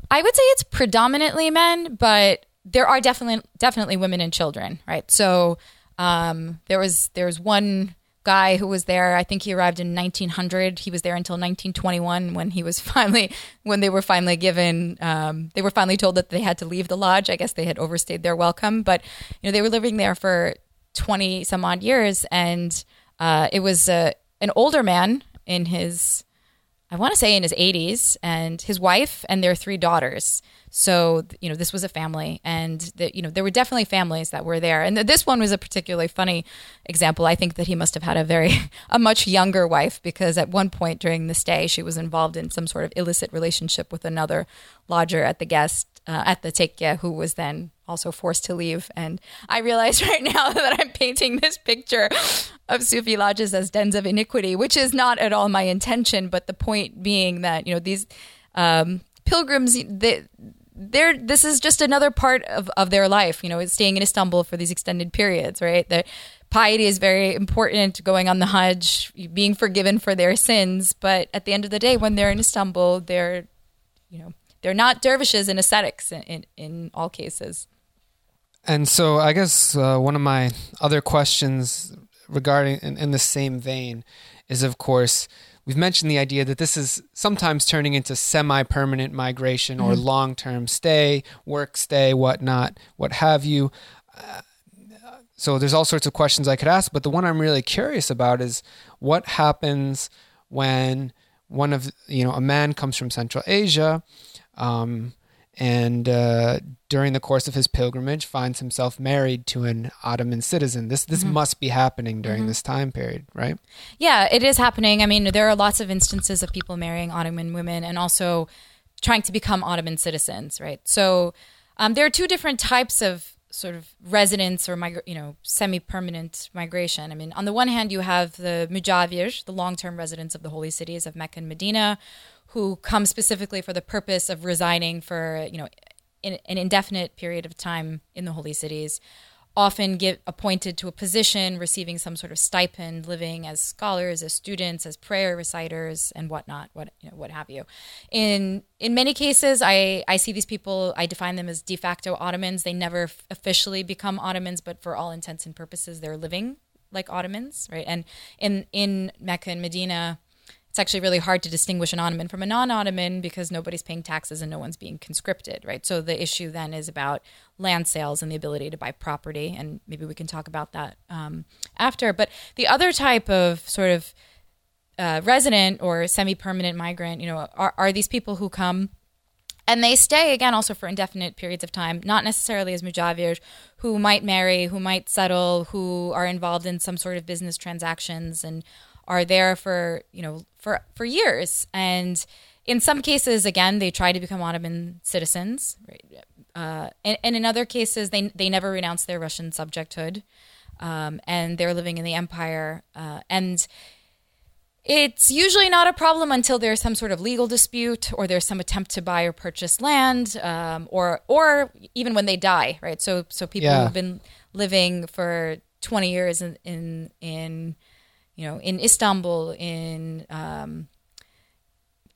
[SPEAKER 2] I would say it's predominantly men, but there are definitely definitely women and children, right? So um, there was there was one guy who was there. I think he arrived in 1900. He was there until 1921 when he was [laughs] finally when they were finally given um, they were finally told that they had to leave the lodge. I guess they had overstayed their welcome, but you know they were living there for 20 some odd years and uh, it was uh, an older man in his, I want to say in his 80s, and his wife and their three daughters. So you know, this was a family, and the, you know there were definitely families that were there. And this one was a particularly funny example. I think that he must have had a very [laughs] a much younger wife because at one point during the stay, she was involved in some sort of illicit relationship with another lodger at the guest uh, at the tekke who was then also forced to leave. And I realize [laughs] right now that I'm painting this picture of Sufi lodges as dens of iniquity, which is not at all my intention. But the point being that you know these um, pilgrims, they, they're this is just another part of, of their life. You know, staying in Istanbul for these extended periods, right? That piety is very important. Going on the Hajj, being forgiven for their sins, but at the end of the day, when they're in Istanbul, they're you know they're not dervishes and ascetics in, in, in all cases.
[SPEAKER 1] And so, I guess uh, one of my other questions regarding in, in the same vein is, of course, we've mentioned the idea that this is sometimes turning into semi-permanent migration or mm-hmm. long-term stay, work stay, whatnot, what have you. Uh, so there's all sorts of questions I could ask, but the one I'm really curious about is what happens when one of you know a man comes from Central Asia um, and uh, during the course of his pilgrimage finds himself married to an Ottoman citizen. This this mm-hmm. must be happening during mm-hmm. this time period, right?
[SPEAKER 2] Yeah, it is happening. I mean, there are lots of instances of people marrying Ottoman women and also trying to become Ottoman citizens, right? So um, there are two different types of sort of residence or migra- you know semi-permanent migration. I mean, on the one hand, you have the mujawir, the long-term residents of the holy cities of Mecca and Medina, who come specifically for the purpose of residing for you know in, an indefinite period of time in the holy cities often get appointed to a position receiving some sort of stipend living as scholars as students as prayer reciters and whatnot what you know what have you. In in many cases i i see these people i define them as de facto ottomans. They never f- officially become ottomans but for all intents and purposes they're living like ottomans right? And in in mecca and medina it's actually really hard to distinguish an Ottoman from a non Ottoman because nobody's paying taxes and no one's being conscripted, right? So the issue then is about land sales and the ability to buy property. And maybe we can talk about that um, after. But the other type of sort of uh, resident or semi permanent migrant, you know, are, are these people who come and they stay again also for indefinite periods of time not necessarily as mujawir who might marry who might settle who are involved in some sort of business transactions and are there for you know for for years and in some cases again they try to become ottoman citizens right? uh, and, and in other cases, they they never renounce their Russian subjecthood, um, and they're living in the empire. Uh, and it's usually not a problem until there's some sort of legal dispute or there's some attempt to buy or purchase land, um, or or even when they die, right? So so people
[SPEAKER 1] Yeah.
[SPEAKER 2] who've been living for 20 years in in, in you know in Istanbul in um,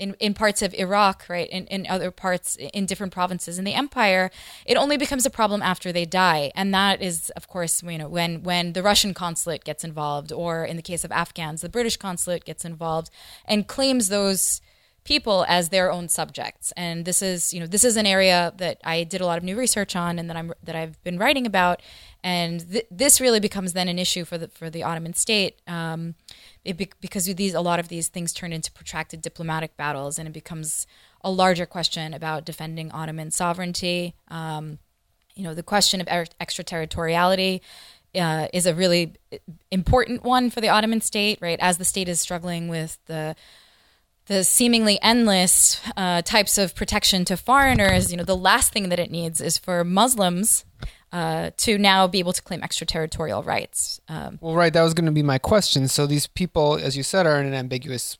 [SPEAKER 2] in, in parts of Iraq, right, in, in other parts, in different provinces in the empire, it only becomes a problem after they die, and that is, of course, you know, when when the Russian consulate gets involved, or in the case of Afghans, the British consulate gets involved and claims those people as their own subjects. And this is, you know, this is an area that I did a lot of new research on, and that I'm that I've been writing about, and th- this really becomes then an issue for the for the Ottoman state. Um, be- because these a lot of these things turn into protracted diplomatic battles, and it becomes a larger question about defending Ottoman sovereignty. Um, you know, the question of er- extraterritoriality uh, is a really important one for the Ottoman state, right? As the state is struggling with the the seemingly endless uh, types of protection to foreigners, you know, the last thing that it needs is for Muslims uh, to now be able to claim extraterritorial rights. Um,
[SPEAKER 1] Well, right. That was going to be my question. So these people, as you said, are in an ambiguous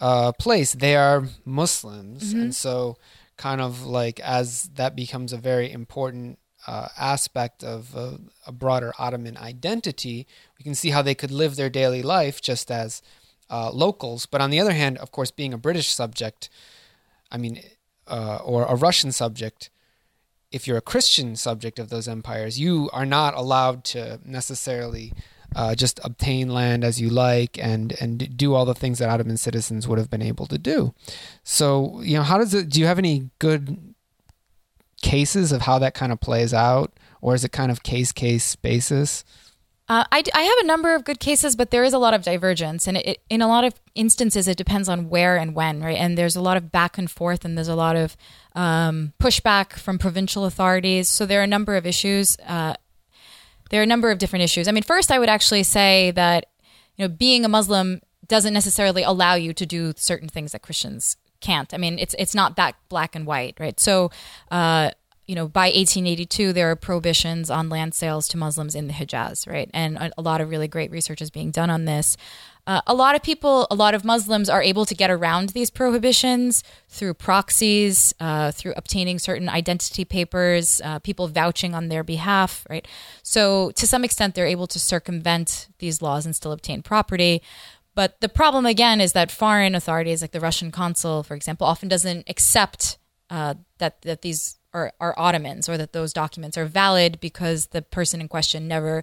[SPEAKER 1] uh, place. They are Muslims, and so kind of like as that becomes a very important uh, aspect of uh, a broader Ottoman identity, we can see how they could live their daily life just as uh, locals. But on the other hand, of course, being a British subject, I mean, uh, or a Russian subject, if you're a Christian subject of those empires, you are not allowed to necessarily uh, just obtain land as you like and and do all the things that Ottoman citizens would have been able to do. So, you know, how does it? Do you have any good cases of how that kind of plays out, or is it kind of case case basis?
[SPEAKER 2] Uh, I, I have a number of good cases, but there is a lot of divergence, and it, it, in a lot of instances, it depends on where and when, right? And there's a lot of back and forth, and there's a lot of um, pushback from provincial authorities. So there are a number of issues. Uh, there are a number of different issues. I mean, first, I would actually say that you know being a Muslim doesn't necessarily allow you to do certain things that Christians can't. I mean, it's it's not that black and white, right? So. Uh, you know, by 1882, there are prohibitions on land sales to Muslims in the Hijaz, right? And a, lot of really great research is being done on this. Uh, a lot of people, a lot of Muslims are able to get around these prohibitions through proxies, uh, through obtaining certain identity papers, uh, people vouching on their behalf, right? So, to some extent, they're able to circumvent these laws and still obtain property. But the problem, again, is that foreign authorities, like the Russian consul, for example, often doesn't accept uh, that that these are, are Ottomans or that those documents are valid because the person in question never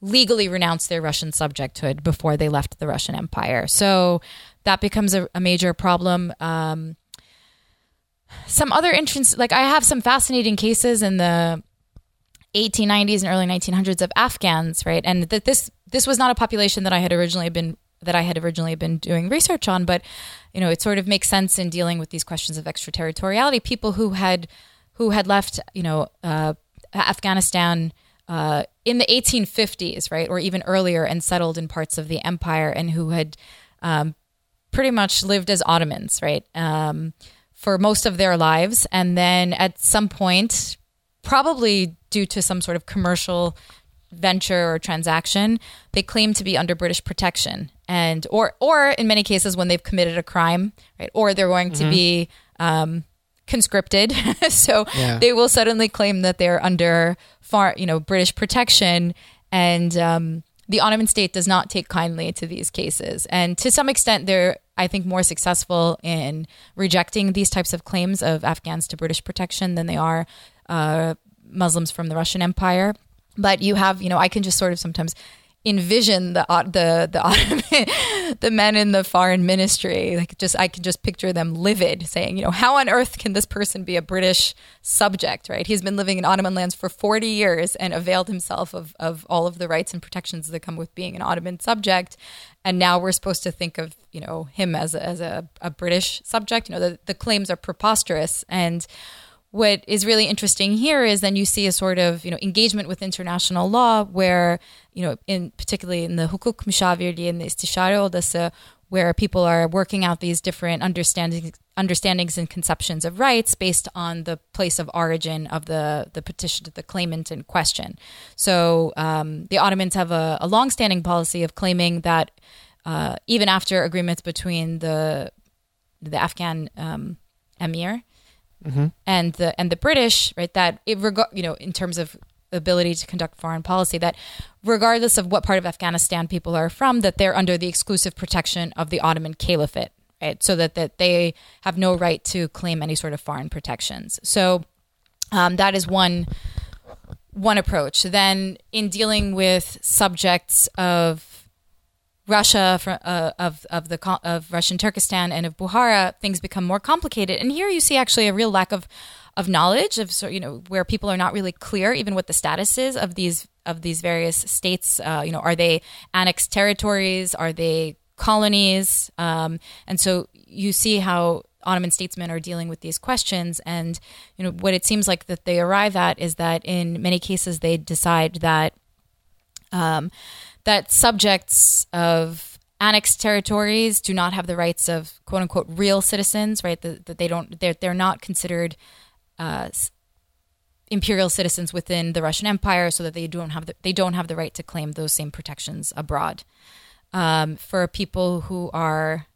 [SPEAKER 2] legally renounced their Russian subjecthood before they left the Russian Empire. So that becomes a, a major problem. Um, some other entrance, like I have some fascinating cases in the 1890s and early 1900s of Afghans, right? And that this this was not a population that I had originally been that I had originally been doing research on, but you know, it sort of makes sense in dealing with these questions of extraterritoriality. People who had who had left, you know, uh, Afghanistan uh, in the 1850s, right, or even earlier, and settled in parts of the empire, and who had um, pretty much lived as Ottomans, right, um, for most of their lives, and then at some point, probably due to some sort of commercial venture or transaction, they claim to be under British protection, and or or in many cases when they've committed a crime, right, or they're going to be um, conscripted, [laughs] so
[SPEAKER 1] Yeah.
[SPEAKER 2] they will suddenly claim that they're under far, you know, British protection, and um, the Ottoman state does not take kindly to these cases, and to some extent, they're I think more successful in rejecting these types of claims of Afghans to British protection than they are uh, Muslims from the Russian Empire. But you have, you know, I can just sort of sometimes envision the the the [laughs] the men in the foreign ministry. Like just I can just picture them livid saying you know how on earth can this person be a British subject right? He's been living in Ottoman lands for 40 years and availed himself of of all of the rights and protections that come with being an Ottoman subject. And now we're supposed to think of you know him as a, as a, a British subject. You know the, the claims are preposterous. And what is really interesting here is then you see a sort of you know engagement with international law where you know in particularly in the hukuk mushavirliği and the istişare odası where people are working out these different understandings understandings and conceptions of rights based on the place of origin of the the petition the claimant in question. So um, the Ottomans have a, a long-standing policy of claiming that uh, even after agreements between the the Afghan um, emir mm-hmm. and the and the British, right, that it reg- you know in terms of ability to conduct foreign policy that regardless of what part of Afghanistan people are from that they're under the exclusive protection of the Ottoman Caliphate right? So that that they have no right to claim any sort of foreign protections. So um, that is one one approach. Then in dealing with subjects of Russia, uh, of of the of Russian Turkestan and of Bukhara, things become more complicated. And here you see actually a real lack of of knowledge of you know where people are not really clear even what the status is of these of these various states uh, you know are they annexed territories? Are they colonies? Um, and so you see how Ottoman statesmen are dealing with these questions. And you know what it seems like that they arrive at is that in many cases they decide that um, that subjects of annexed territories do not have the rights of quote unquote real citizens right? That, that they don't they're, they're not considered uh, imperial citizens within the Russian Empire, so that they don't have the, they don't have the right to claim those same protections abroad. Um, for people who are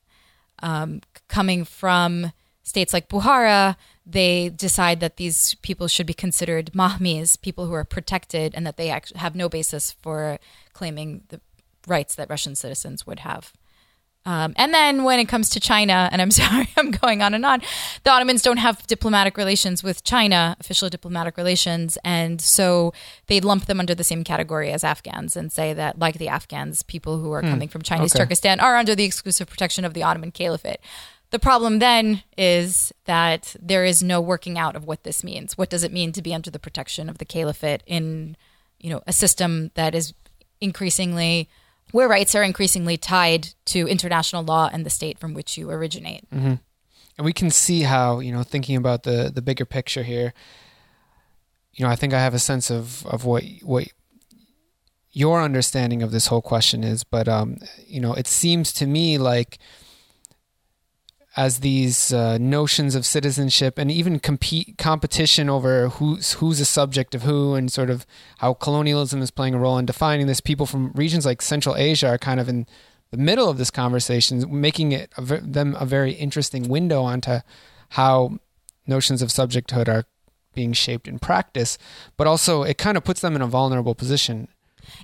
[SPEAKER 2] um, coming from states like Bukhara, they decide that these people should be considered mahmis, people who are protected, and that they actually have no basis for claiming the rights that Russian citizens would have. Um, and then when it comes to China, and I'm [laughs] sorry, I'm going on and on, the Ottomans don't have diplomatic relations with China, official diplomatic relations. And so they lump them under the same category as Afghans and say that, like the Afghans, people who are hmm. coming from Chinese okay. Turkestan are under the exclusive protection of the Ottoman Caliphate. The problem then is that there is no working out of what this means. What does it mean to be under the protection of the Caliphate in, you know, a system that is increasingly where rights are increasingly tied to international law and the state from which you originate.
[SPEAKER 1] Mm-hmm. And we can see how, you know, thinking about the the bigger picture here, you know, I think I have a sense of of what what your understanding of this whole question is, but um, you know, it seems to me like as these uh, notions of citizenship and even compete competition over who's who's a subject of who and sort of how colonialism is playing a role in defining this. People from regions like Central Asia are kind of in the middle of this conversation making it a, them a very interesting window onto how notions of subjecthood are being shaped in practice. But also it kind of puts them in a vulnerable position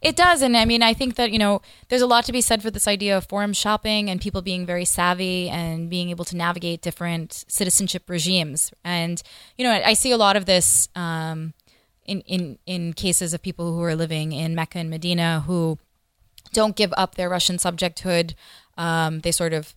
[SPEAKER 2] it does. And I mean, I think that, you know, there's a lot to be said for this idea of forum shopping and people being very savvy and being able to navigate different citizenship regimes. And, you know, I see a lot of this um, in, in, in cases of people who are living in Mecca and Medina who don't give up their Russian subjecthood. Um, they sort of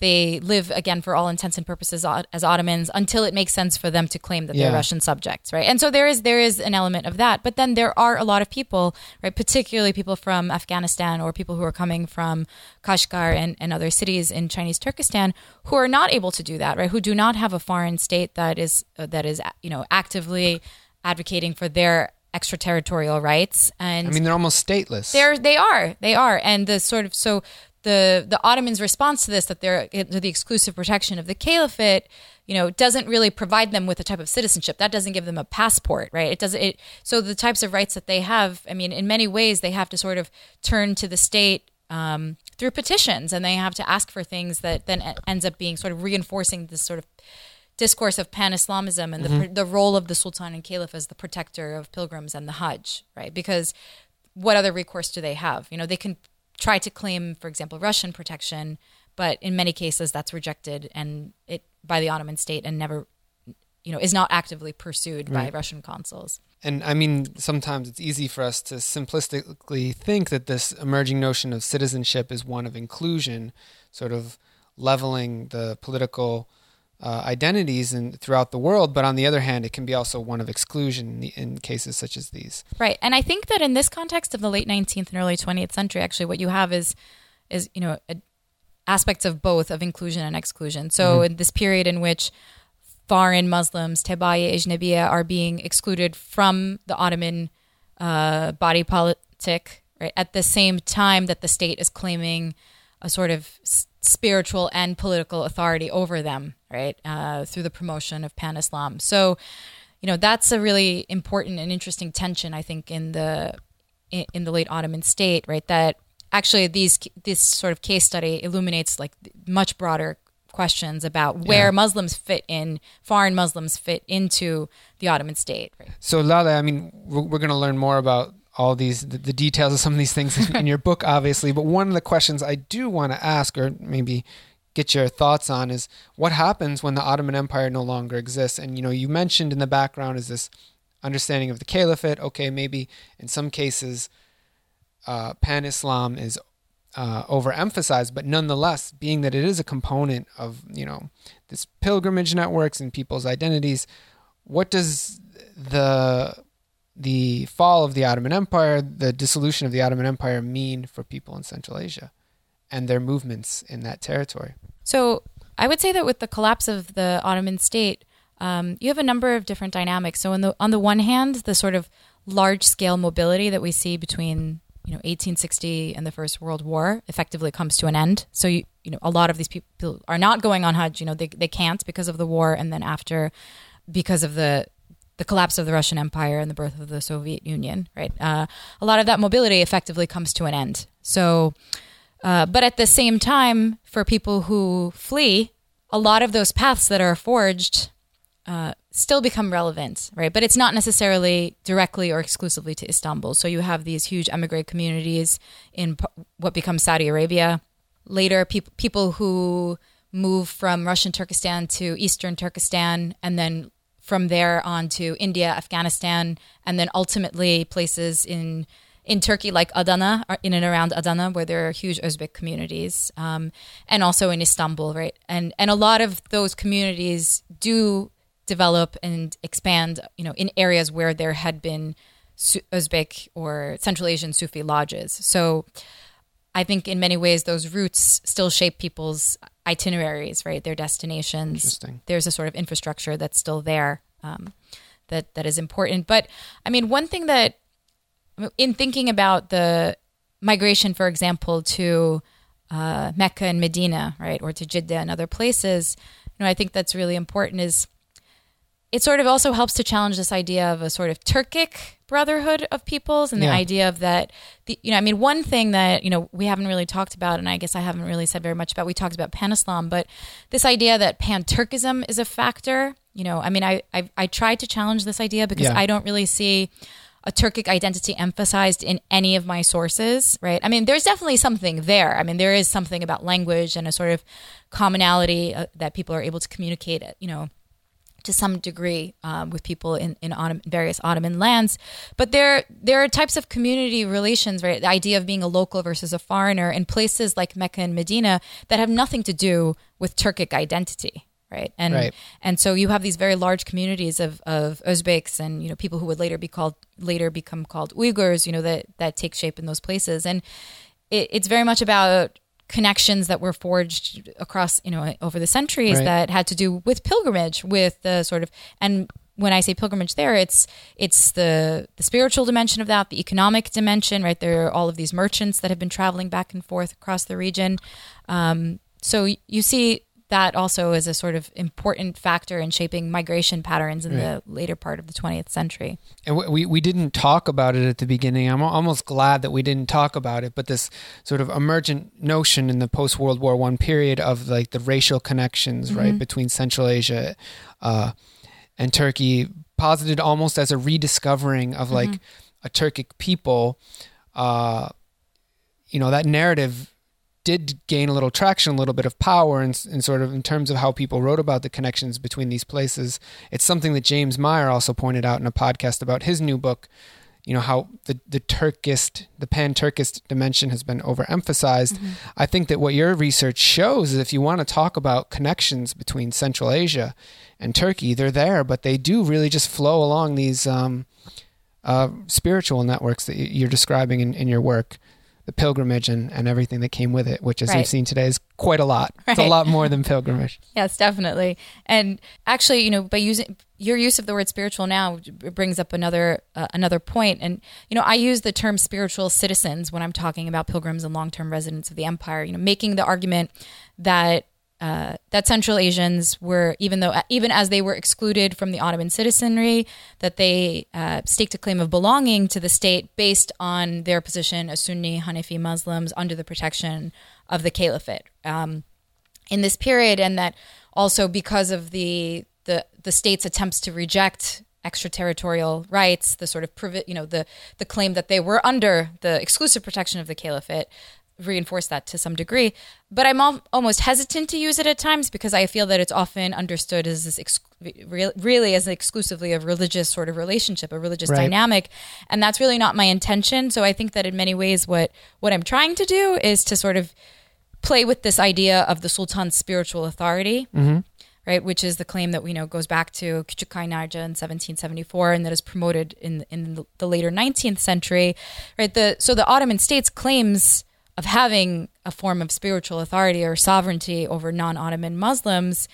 [SPEAKER 2] they live again for all intents and purposes as Ottomans until it makes sense for them to claim that yeah. they're Russian subjects, right? And so there is there is an element of that, but then there are a lot of people, right, particularly people from Afghanistan or people who are coming from Kashgar and, and other cities in Chinese Turkestan who are not able to do that, right? Who do not have a foreign state that is uh, that is you know actively advocating for their extraterritorial rights and
[SPEAKER 1] I mean they're almost stateless.
[SPEAKER 2] They're they are. They are. And the sort of so the the Ottomans' response to this, that they're to the exclusive protection of the caliphate, you know, doesn't really provide them with a type of citizenship. That doesn't give them a passport, right? It doesn't. It so the types of rights that they have. I mean, in many ways, they have to sort of turn to the state um, through petitions, and they have to ask for things that then ends up being sort of reinforcing this sort of discourse of pan-Islamism and mm-hmm. the the role of the Sultan and Caliph as the protector of pilgrims and the Hajj, right? Because what other recourse do they have? You know, they can try to claim, for example, Russian protection, but in many cases that's rejected and it by the Ottoman state and never, you know, is not actively pursued right. by Russian consuls.
[SPEAKER 1] And I mean, sometimes it's easy for us to simplistically think that this emerging notion of citizenship is one of inclusion, sort of leveling the political uh, identities in, throughout the world, but on the other hand, it can be also one of exclusion in, in, cases such as these.
[SPEAKER 2] Right, and I think that in this context of the late 19th and early 20th century, actually, what you have is is you know a, aspects of both of inclusion and exclusion. So mm-hmm. in this period in which foreign Muslims, Tebaye Ejnabiya, are being excluded from the Ottoman uh, body politic, right, at the same time that the state is claiming a sort of s- spiritual and political authority over them, right, uh, through the promotion of pan Islam. So, you know, that's a really important and interesting tension, I think, in the in, in the late Ottoman state, right? That actually these this sort of case study illuminates like much broader questions about where
[SPEAKER 1] Yeah.
[SPEAKER 2] Muslims fit in, foreign Muslims fit into the Ottoman state. Right?
[SPEAKER 1] So Lale, I mean, we're, we're going to learn more about all these the, the details of some of these things in, in your book, obviously. But one of the questions I do want to ask, or maybe get your thoughts on, is what happens when the Ottoman Empire no longer exists? And you know, you mentioned in the background is this understanding of the caliphate. Okay, maybe in some cases, uh, pan Islam is uh, overemphasized, but nonetheless, being that it is a component of you know this pilgrimage networks and people's identities, what does the the fall of the Ottoman Empire, the dissolution of the Ottoman Empire, mean for people in Central Asia and their movements in that territory?
[SPEAKER 2] So I would say that with the collapse of the Ottoman state, um, you have a number of different dynamics. So on the on the one hand, the sort of large scale mobility that we see between you know 1860 and the First World War effectively comes to an end. So you you know a lot of these people are not going on Hajj. You know they they can't because of the war, and then after because of the the collapse of the Russian Empire and the birth of the Soviet Union, right? Uh, a lot of that mobility effectively comes to an end. So, uh, but at the same time, for people who flee, a lot of those paths that are forged uh, still become relevant, right? But it's not necessarily directly or exclusively to Istanbul. So you have these huge emigre communities in what becomes Saudi Arabia. Later, peop- people who move from Russian Turkestan to Eastern Turkestan and then from there on to India, Afghanistan, and then ultimately places in in Turkey like Adana, in and around Adana, where there are huge Uzbek communities, um, and also in Istanbul, right? And and a lot of those communities do develop and expand, you know, in areas where there had been Uzbek or Central Asian Sufi lodges. So I think in many ways those roots still shape people's itineraries, right? Their destinations.
[SPEAKER 1] Interesting.
[SPEAKER 2] There's a sort of infrastructure that's still there um, that that is important. But I mean, one thing that in thinking about the migration, for example, to uh, Mecca and Medina, right, or to Jeddah and other places, you know, I think that's really important. Is it sort of also helps to challenge this idea of a sort of Turkic brotherhood of peoples and the idea of that the, you know i mean one thing that you know we haven't really talked about and i guess i haven't really said very much about we talked about pan-islam but this idea that pan-turkism is a factor you know i mean i i, I tried to challenge this idea because
[SPEAKER 1] Yeah.
[SPEAKER 2] i don't really see a turkic identity emphasized in any of my sources right? I mean there's definitely something there. I mean there is something about language and a sort of commonality uh, that people are able to communicate you know to some degree um, with people in, in Ottoman, various Ottoman lands. But there there are types of community relations, right? The idea of being a local versus a foreigner in places like Mecca and Medina that have nothing to do with Turkic identity. Right. And
[SPEAKER 1] Right.
[SPEAKER 2] and so you have these very large communities of, of Uzbeks and, you know, people who would later be called later become called Uyghurs, you know, that that take shape in those places. And it, it's very much about connections that were forged across you know over the centuries
[SPEAKER 1] Right.
[SPEAKER 2] that had to do with pilgrimage with the sort of and when I say pilgrimage there it's it's the the spiritual dimension of that the economic dimension right there are all of these merchants that have been traveling back and forth across the region um, so you see that also is a sort of important factor in shaping migration patterns in the later part of the 20th century
[SPEAKER 1] And we- we, didn't talk about it at the beginning. I'm almost glad that we didn't talk about it, but this sort of emergent notion in the post World War One period of like the racial connections, right, between Central Asia uh, and Turkey, posited almost as a rediscovering of like a Turkic people. Uh, you know, that narrative did gain a little traction, a little bit of power, and, and sort of in terms of how people wrote about the connections between these places. It's something that James Meyer also pointed out in a podcast about his new book. You know how the the Turkist, the pan Turkist dimension has been overemphasized. I think that what your research shows is if you want to talk about connections between Central Asia and Turkey, they're there, but they do really just flow along these um, uh, spiritual networks that you're describing in, in your work. The pilgrimage and, and everything that came with it, which, as
[SPEAKER 2] Right.
[SPEAKER 1] we've seen today, is quite a lot. It's a lot more than pilgrimage. [laughs]
[SPEAKER 2] Yes, definitely. And actually, you know, by using your use of the word spiritual now brings up another uh, another point. And you know, I use the term spiritual citizens when I'm talking about pilgrims and long-term residents of the empire. You know, making the argument that uh, that Central Asians were, even though even as they were excluded from the Ottoman citizenry, that they uh, staked a claim of belonging to the state based on their position as Sunni Hanafi Muslims under the protection of the caliphate. Um, in this period, and that also because of the the the state's attempts to reject extraterritorial rights, the sort of you know the the claim that they were under the exclusive protection of the caliphate reinforce that to some degree. But I'm al- almost hesitant to use it at times because I feel that it's often understood as this ex- re- really as exclusively a religious sort of relationship, a religious
[SPEAKER 1] Right.
[SPEAKER 2] dynamic, and that's really not my intention. So I think that in many ways, what what I'm trying to do is to sort of play with this idea of the sultan's spiritual authority, mm-hmm. right? Which is the claim that we know goes back to Küçük Kaynarca in 1774, and that is promoted in in the later 19th century, right? The so the Ottoman states claims of having a form of spiritual authority or sovereignty over non-Ottoman Muslims,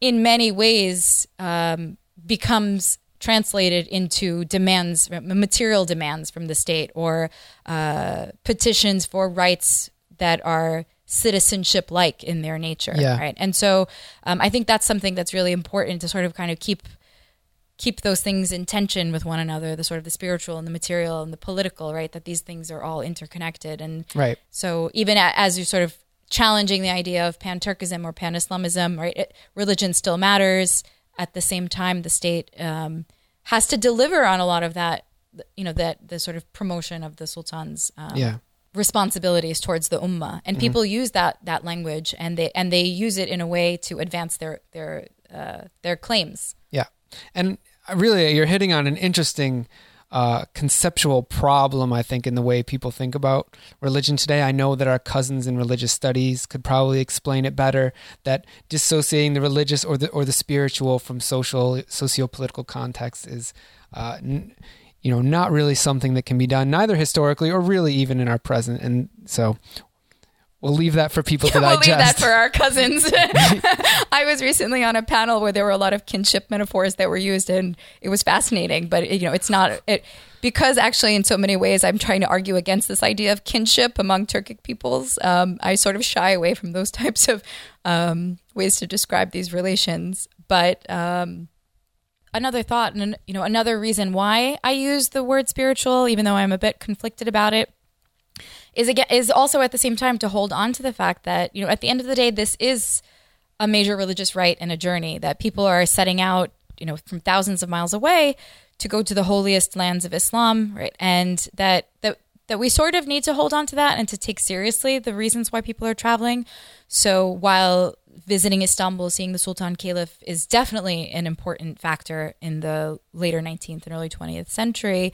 [SPEAKER 2] in many ways, um, becomes translated into demands, material demands from the state, or uh, petitions for rights that are citizenship like in their nature
[SPEAKER 1] Yeah.
[SPEAKER 2] right and so um, i think that's something that's really important to sort of kind of keep keep those things in tension with one another the sort of the spiritual and the material and the political right that these things are all interconnected and
[SPEAKER 1] Right.
[SPEAKER 2] so even as you're sort of challenging the idea of pan-Turkism or pan-Islamism, right? It, religion still matters. At the same time, the state um, has to deliver on a lot of that, you know, that the sort of promotion of the sultan's um,
[SPEAKER 1] Yeah.
[SPEAKER 2] responsibilities towards the ummah. And people use that that language, and they and they use it in a way to advance their their uh, their claims.
[SPEAKER 1] Yeah. And really, you're hitting on an interesting uh, conceptual problem, I think, in the way people think about religion today. I know that our cousins in religious studies could probably explain it better that dissociating the religious or the, or the spiritual from social, socio political context is. Uh, n- you know, not really something that can be done, neither historically or really even in our present. And so we'll leave that for people to [laughs]
[SPEAKER 2] we'll leave that for our cousins. [laughs] [laughs] I was recently on a panel where there were a lot of kinship metaphors that were used, and it was fascinating. But you know, it's not it because actually, in so many ways, I'm trying to argue against this idea of kinship among Turkic peoples. Um, I sort of shy away from those types of um, ways to describe these relations. But um, another thought, and you know, another reason why I use the word spiritual, even though I'm a bit conflicted about it, is again is also at the same time to hold on to the fact that you know at the end of the day this is a major religious rite and a journey that people are setting out you know from thousands of miles away to go to the holiest lands of Islam right? And that that that we sort of need to hold on to that and to take seriously the reasons why people are traveling. So while visiting Istanbul seeing the Sultan Caliph is definitely an important factor in the later 19th and early 20th century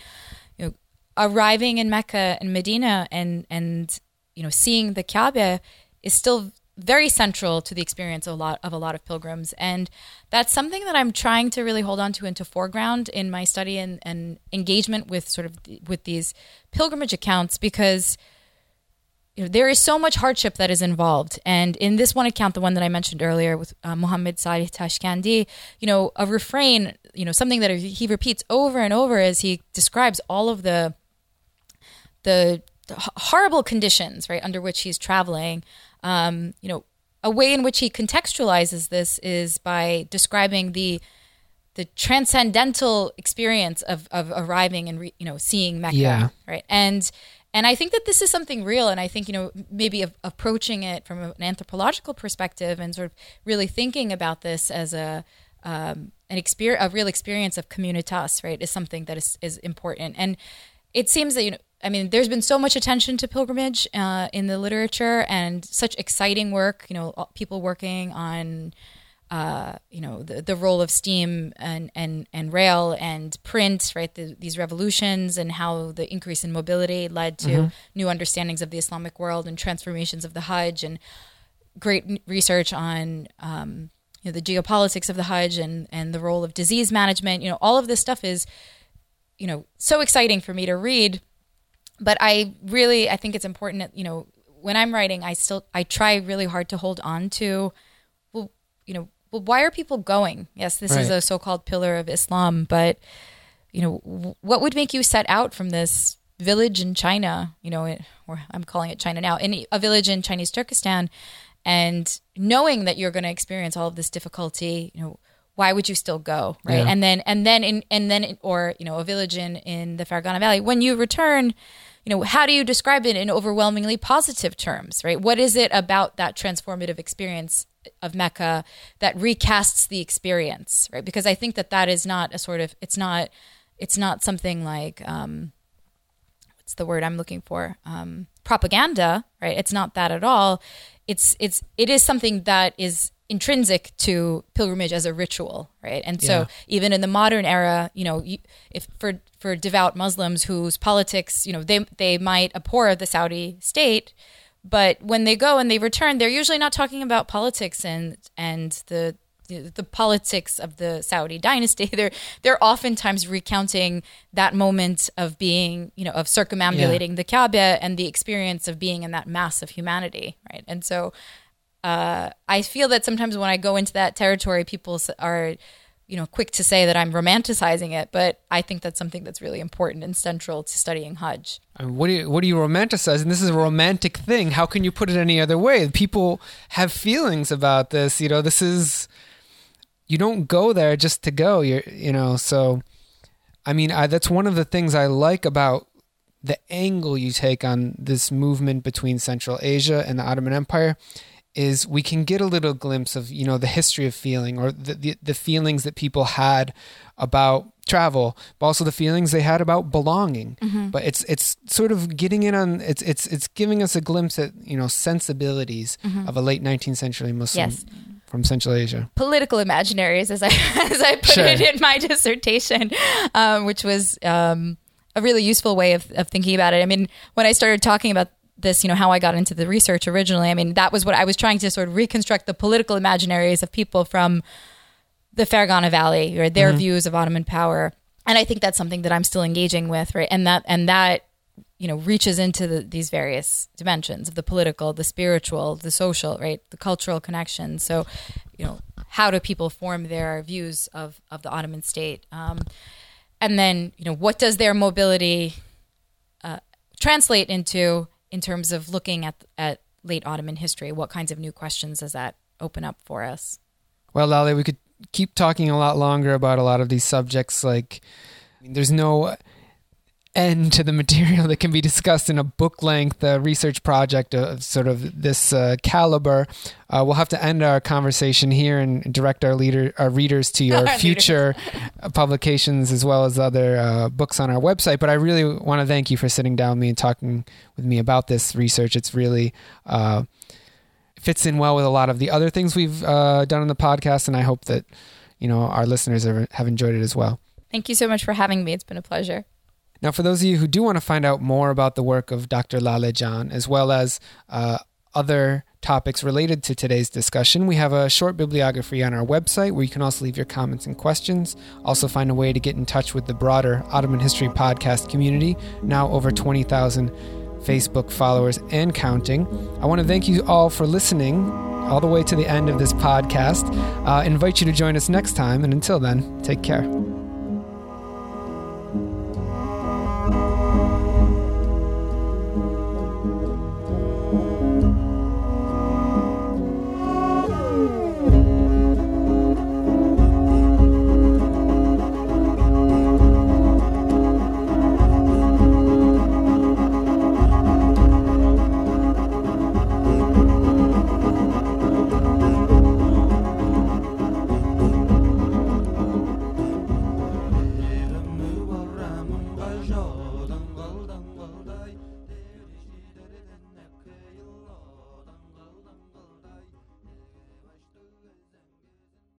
[SPEAKER 2] arriving in Mecca and Medina and and you know seeing the Kaaba is still very central to the experience of a lot of a lot of pilgrims and that's something that I'm trying to really hold on to into foreground in my study and, and engagement with sort of the, with these pilgrimage accounts because you know, there is so much hardship that is involved. And in this one account, the one that I mentioned earlier with uh, Muhammad Salih Tashkandi, you know, a refrain, you know, something that he repeats over and over as he describes all of the the, the horrible conditions, right, under which he's traveling. Um, you know, a way in which he contextualizes this is by describing the the transcendental experience of of arriving and re, you know seeing Mecca,
[SPEAKER 1] Yeah.
[SPEAKER 2] right? And and I think that this is something real, and I think you know maybe a, approaching it from an anthropological perspective and sort of really thinking about this as a um, an experience, a real experience of communitas, right, is something that is is important. And it seems that you know, I mean, there's been so much attention to pilgrimage uh, in the literature and such exciting work. You know, people working on uh, you know the, the role of steam and, and, and rail and print right? The, these revolutions and how the increase in mobility led to new understandings of the islamic world and transformations of the hajj and great research on um, you know, the geopolitics of the hajj and, and the role of disease management. You know all of this stuff is you know so exciting for me to read but I really I think it's important that, you know when I'm writing I still I try really hard to hold on to well you know well why are people going? Yes this is a so-called pillar of Islam but you know w- what would make you set out from this village in China? You know it, or I'm calling it China now in a village in Chinese Turkestan and knowing that you're going to experience all of this difficulty you know why would you still go right?
[SPEAKER 1] Yeah.
[SPEAKER 2] and then and then in and then in, or you know a village in in the Fargana Valley when you return you know how do you describe it in overwhelmingly positive terms right what is it about that transformative experience of Mecca that recasts the experience right because I think that that is not a sort of it's not it's not something like um what's the word I'm looking for? Um, propaganda, right? It's not that at all. It's it's it is something that is intrinsic to pilgrimage as a ritual, right? And so
[SPEAKER 1] Yeah.
[SPEAKER 2] even in the modern era, you know, if for for devout Muslims whose politics, you know, they they might abhor the Saudi state, but when they go and they return, they're usually not talking about politics and and the the politics of the Saudi [laughs] dynasty. They're they're oftentimes recounting that moment of being, you know, of circumambulating the Kaaba and the experience of being in that mass of humanity, right? And so, uh, I feel that sometimes when I go into that territory, people are, you know, quick to say that I'm romanticizing it, but I think that's something that's really important and central to studying Hajj.
[SPEAKER 1] What do you what do you romanticize? And this is a romantic thing. How can you put it any other way? People have feelings about this. You know, this is you don't go there just to go. You're you know, so I mean, I, that's one of the things I like about the angle you take on this movement between Central Asia and the Ottoman Empire is we can get a little glimpse of you know the history of feeling or the, the, the feelings that people had about travel but also the feelings they had about belonging
[SPEAKER 2] Mm-hmm.
[SPEAKER 1] but it's it's sort of getting in on it's it's it's giving us a glimpse at you know sensibilities of a late 19th century muslim
[SPEAKER 2] Mm-hmm. Yes.
[SPEAKER 1] from central asia
[SPEAKER 2] political imaginaries, as I [laughs] as I put
[SPEAKER 1] Sure.
[SPEAKER 2] it in my [laughs] dissertation, um, which was um, a really useful way of, of thinking about it. I mean, when I started talking about this, you know, how I got into the research originally, I mean, that was what I was trying to sort of reconstruct the political imaginaries of people from the Fargana Valley or their views of Ottoman power. And I think that's something that I'm still engaging with, right? And that and that you know reaches into the, these various dimensions of the political, the spiritual, the social, right? The cultural connections. So, you know, how do people form their views of of the Ottoman state? Um, and then, you know, what does their mobility uh, translate into in terms of looking at at late Ottoman history? What kinds of new questions does that open up for us?
[SPEAKER 1] Well, Lale, we could keep talking a lot longer about a lot of these subjects. Like, there's no end to the material that can be discussed in a book length uh, research project of sort of this uh, caliber. Uh, we'll have to end our conversation here and direct our leader, our readers to [laughs] your future uh, publications as well as other uh, books on our website. But I really want to thank you for sitting down with me and talking with me about this research. It's really uh, fits in well with a lot of the other things we've uh, done on the podcast, and I hope that you know our listeners have, have enjoyed it as well.
[SPEAKER 2] Thank you so much for having me. It's been a pleasure.
[SPEAKER 1] Now, for those of you who do want to find out more about the work of Dr. Lale Jan, as well as uh, other topics related to today's discussion, we have a short bibliography on our website where you can also leave your comments and questions. Also, find a way to get in touch with the broader Ottoman History podcast community, now over 20,000 Facebook followers and counting. I want to thank you all for listening all the way to the end of this podcast. Uh, invite you to join us next time, and until then, take care.